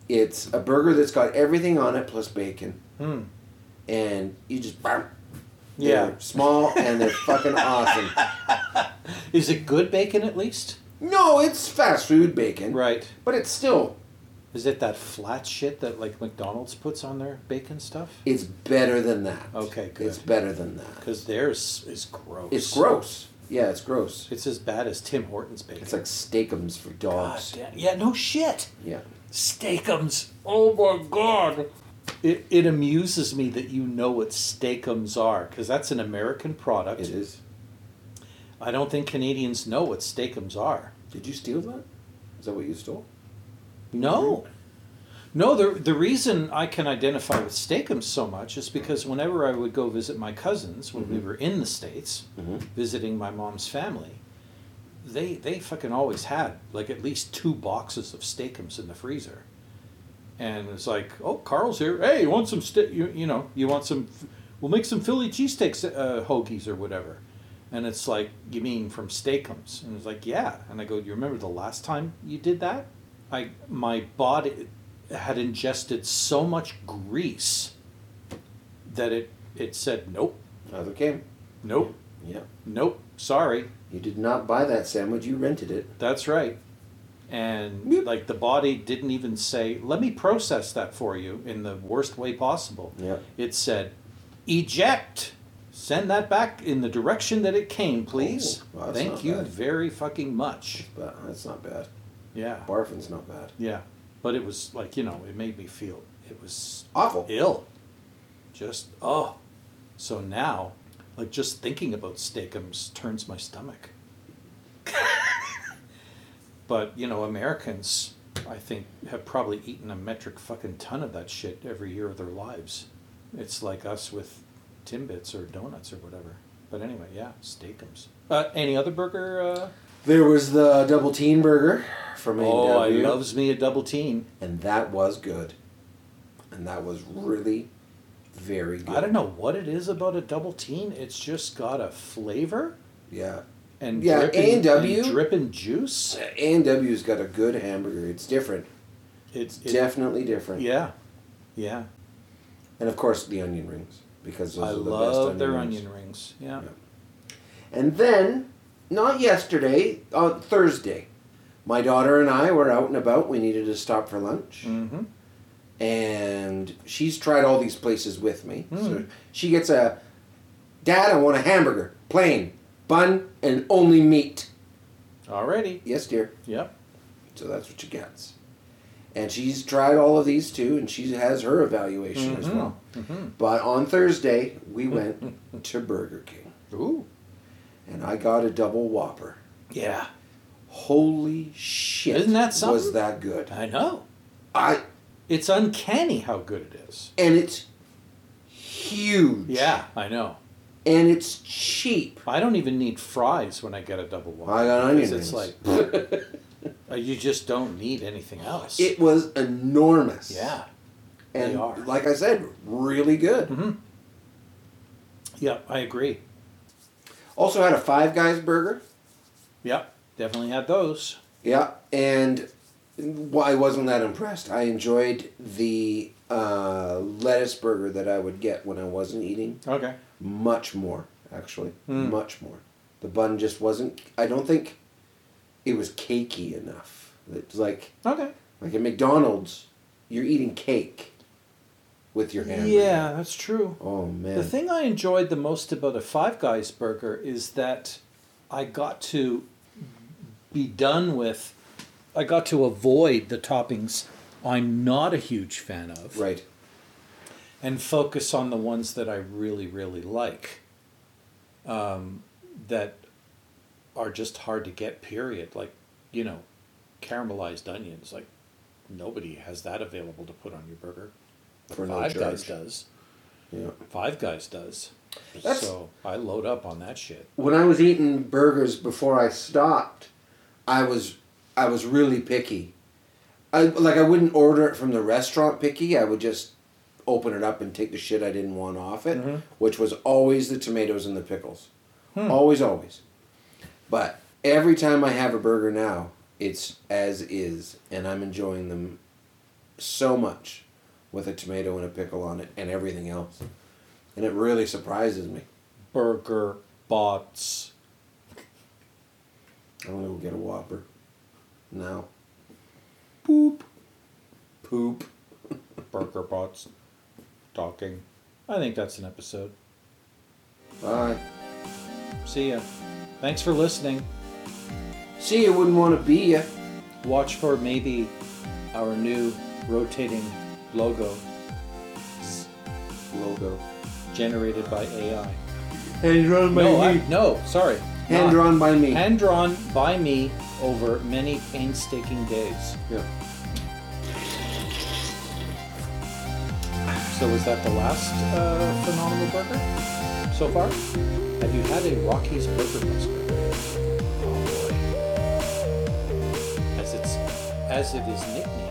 Speaker 2: It's a burger that's got everything on it plus bacon,
Speaker 1: Hmm.
Speaker 2: and you just bam.
Speaker 1: Yeah.
Speaker 2: They're small and they're fucking awesome.
Speaker 1: Is it good bacon at least?
Speaker 2: No, it's fast food bacon,
Speaker 1: Right.
Speaker 2: but it's still
Speaker 1: Is it that flat shit that like McDonald's puts on their bacon stuff?
Speaker 2: it's better than that.
Speaker 1: Okay, good.
Speaker 2: It's better than that.
Speaker 1: Because theirs is gross.
Speaker 2: It's gross. Yeah, it's gross.
Speaker 1: It's as bad as Tim Hortons bacon.
Speaker 2: It's like Steak-umms for
Speaker 1: God
Speaker 2: dogs.
Speaker 1: damn. Yeah, no shit.
Speaker 2: Yeah.
Speaker 1: Steak-umms. Oh my god. It, it amuses me that you know what Steak-umms are because that's an American product.
Speaker 2: It is.
Speaker 1: I don't think Canadians know what Steak-umms are.
Speaker 2: Did you steal that? Is that what you stole?
Speaker 1: No. No, the, the reason I can identify with Steak-umms so much is because whenever I would go visit my cousins when we were in the States,
Speaker 2: Mhm.
Speaker 1: visiting my mom's family, they they fucking always had like at least two boxes of Steak-umms in the freezer. And it's like, oh, Karl's here. Hey, you want some steak? You, you know, you want some? We'll make some Philly cheesesteaks, uh, hoagies or whatever. And it's like, you mean from Steak-umms? And it's like, yeah. And I go, you remember the last time you did that? I my body had ingested so much grease that it it said, nope,
Speaker 2: Neither came.
Speaker 1: nope,
Speaker 2: Yeah.
Speaker 1: nope, sorry.
Speaker 2: You did not buy that sandwich. You rented it.
Speaker 1: That's right. And like the body didn't even say, let me process that for you in the worst way possible.
Speaker 2: Yeah.
Speaker 1: It said, eject. Send that back in the direction that it came, oh, please.
Speaker 2: Oh, well,
Speaker 1: Thank you
Speaker 2: bad.
Speaker 1: very fucking much.
Speaker 2: But that's not bad.
Speaker 1: Yeah.
Speaker 2: Barfing's not bad.
Speaker 1: Yeah. But it was like, you know, it made me feel it was
Speaker 2: Awful.
Speaker 1: ill. Just oh. So now, like just thinking about Steak-umms turns my stomach. but, you know, Americans I think have probably eaten a metric fucking ton of that shit every year of their lives. It's like us with Timbits or donuts or whatever. But anyway, yeah, Steak-umms. Uh, any other burger? Uh,
Speaker 2: There was the double teen burger from
Speaker 1: oh, I
Speaker 2: A&W,
Speaker 1: loves me a double teen.
Speaker 2: and that was good. And that was really very good.
Speaker 1: I don't know what it is about a double teen. It's just got a flavor
Speaker 2: Yeah.
Speaker 1: and
Speaker 2: Yeah,
Speaker 1: dripping,
Speaker 2: A&W.
Speaker 1: and dripping juice.
Speaker 2: A&W's got a good hamburger. It's different.
Speaker 1: It's it,
Speaker 2: Definitely different.
Speaker 1: yeah, yeah.
Speaker 2: And of course the onion rings because those
Speaker 1: I
Speaker 2: are the best onion
Speaker 1: their
Speaker 2: rings.
Speaker 1: onion rings. Yeah.
Speaker 2: Yeah. And then, not yesterday, on Thursday, my daughter and I were out and about. We needed to stop for lunch.
Speaker 1: Mm-hmm.
Speaker 2: And she's tried all these places with me. So
Speaker 1: Mm.
Speaker 2: she gets a, Dad, I want a hamburger, plain, bun, and only meat.
Speaker 1: Already.
Speaker 2: Yes, dear.
Speaker 1: Yep.
Speaker 2: So that's what she gets. And she's tried all of these too, and she has her evaluation as
Speaker 1: Mhm.
Speaker 2: well.
Speaker 1: Mm-hmm.
Speaker 2: But on Thursday, we went to Burger King,
Speaker 1: Ooh.
Speaker 2: and I got a double Whopper.
Speaker 1: Yeah.
Speaker 2: Holy shit!
Speaker 1: Isn't that something?
Speaker 2: Was that good?
Speaker 1: I know.
Speaker 2: I
Speaker 1: It's uncanny how good it is.
Speaker 2: and it's huge.
Speaker 1: Yeah, I know.
Speaker 2: and it's cheap.
Speaker 1: I don't even need fries when I get a double one.
Speaker 2: I got onion
Speaker 1: It's like you just don't need anything else.
Speaker 2: it was enormous.
Speaker 1: yeah.
Speaker 2: and
Speaker 1: they are.
Speaker 2: like I said, really good.
Speaker 1: Mm-hmm. Yeah, I agree.
Speaker 2: Also had a Five Guys burger.
Speaker 1: Yep, definitely had those.
Speaker 2: Yeah, and well, I wasn't that impressed. I enjoyed the uh, lettuce burger that I would get when I wasn't eating
Speaker 1: Okay.
Speaker 2: much more, actually,
Speaker 1: Mm.
Speaker 2: much more. The bun just wasn't. I don't think it was cakey enough. It's like
Speaker 1: Okay.
Speaker 2: like at McDonald's, you're eating cake. with your hamburger.
Speaker 1: Yeah, that's true.
Speaker 2: Oh man.
Speaker 1: The thing I enjoyed the most about a Five Guys burger is that I got to be done with, I got to avoid the toppings I'm not a huge fan of
Speaker 2: Right.
Speaker 1: and focus on the ones that I really, really like. Um, that are just hard to get, period. Like, you know, caramelized onions. Like, nobody has that available to put on your burger.
Speaker 2: For no
Speaker 1: Five Guys does.
Speaker 2: Yeah.
Speaker 1: Five Guys does.
Speaker 2: That's-
Speaker 1: so I load up on that shit.
Speaker 2: When I was eating burgers before I stopped, I was I was really picky. I like I wouldn't order it from the restaurant picky. I would just open it up and take the shit I didn't want off it,
Speaker 1: Mhm.
Speaker 2: which was always the tomatoes and the pickles.
Speaker 1: Hmm.
Speaker 2: Always, always. But every time I have a burger now, it's as is, and I'm enjoying them so much with a tomato and a pickle on it and everything else. And it really surprises me.
Speaker 1: Burger bots.
Speaker 2: I'm gonna go get a Whopper. Now.
Speaker 1: Boop.
Speaker 2: Poop.
Speaker 1: Burger bots. Talking. I think that's an episode.
Speaker 2: Bye.
Speaker 1: See ya. Thanks for listening.
Speaker 2: See, you wouldn't want to be ya.
Speaker 1: Watch for maybe our new rotating logo
Speaker 2: Logo.
Speaker 1: generated by AI.
Speaker 2: Hand drawn by
Speaker 1: No,
Speaker 2: me.
Speaker 1: I, no, sorry.
Speaker 2: Hand drawn by me.
Speaker 1: Hand drawn by me over many painstaking days.
Speaker 2: Yeah.
Speaker 1: So was that the last uh, phenomenal burger so far? Have you had a Rocky's Burger Buster? Oh boy. As it's as it is nicknamed.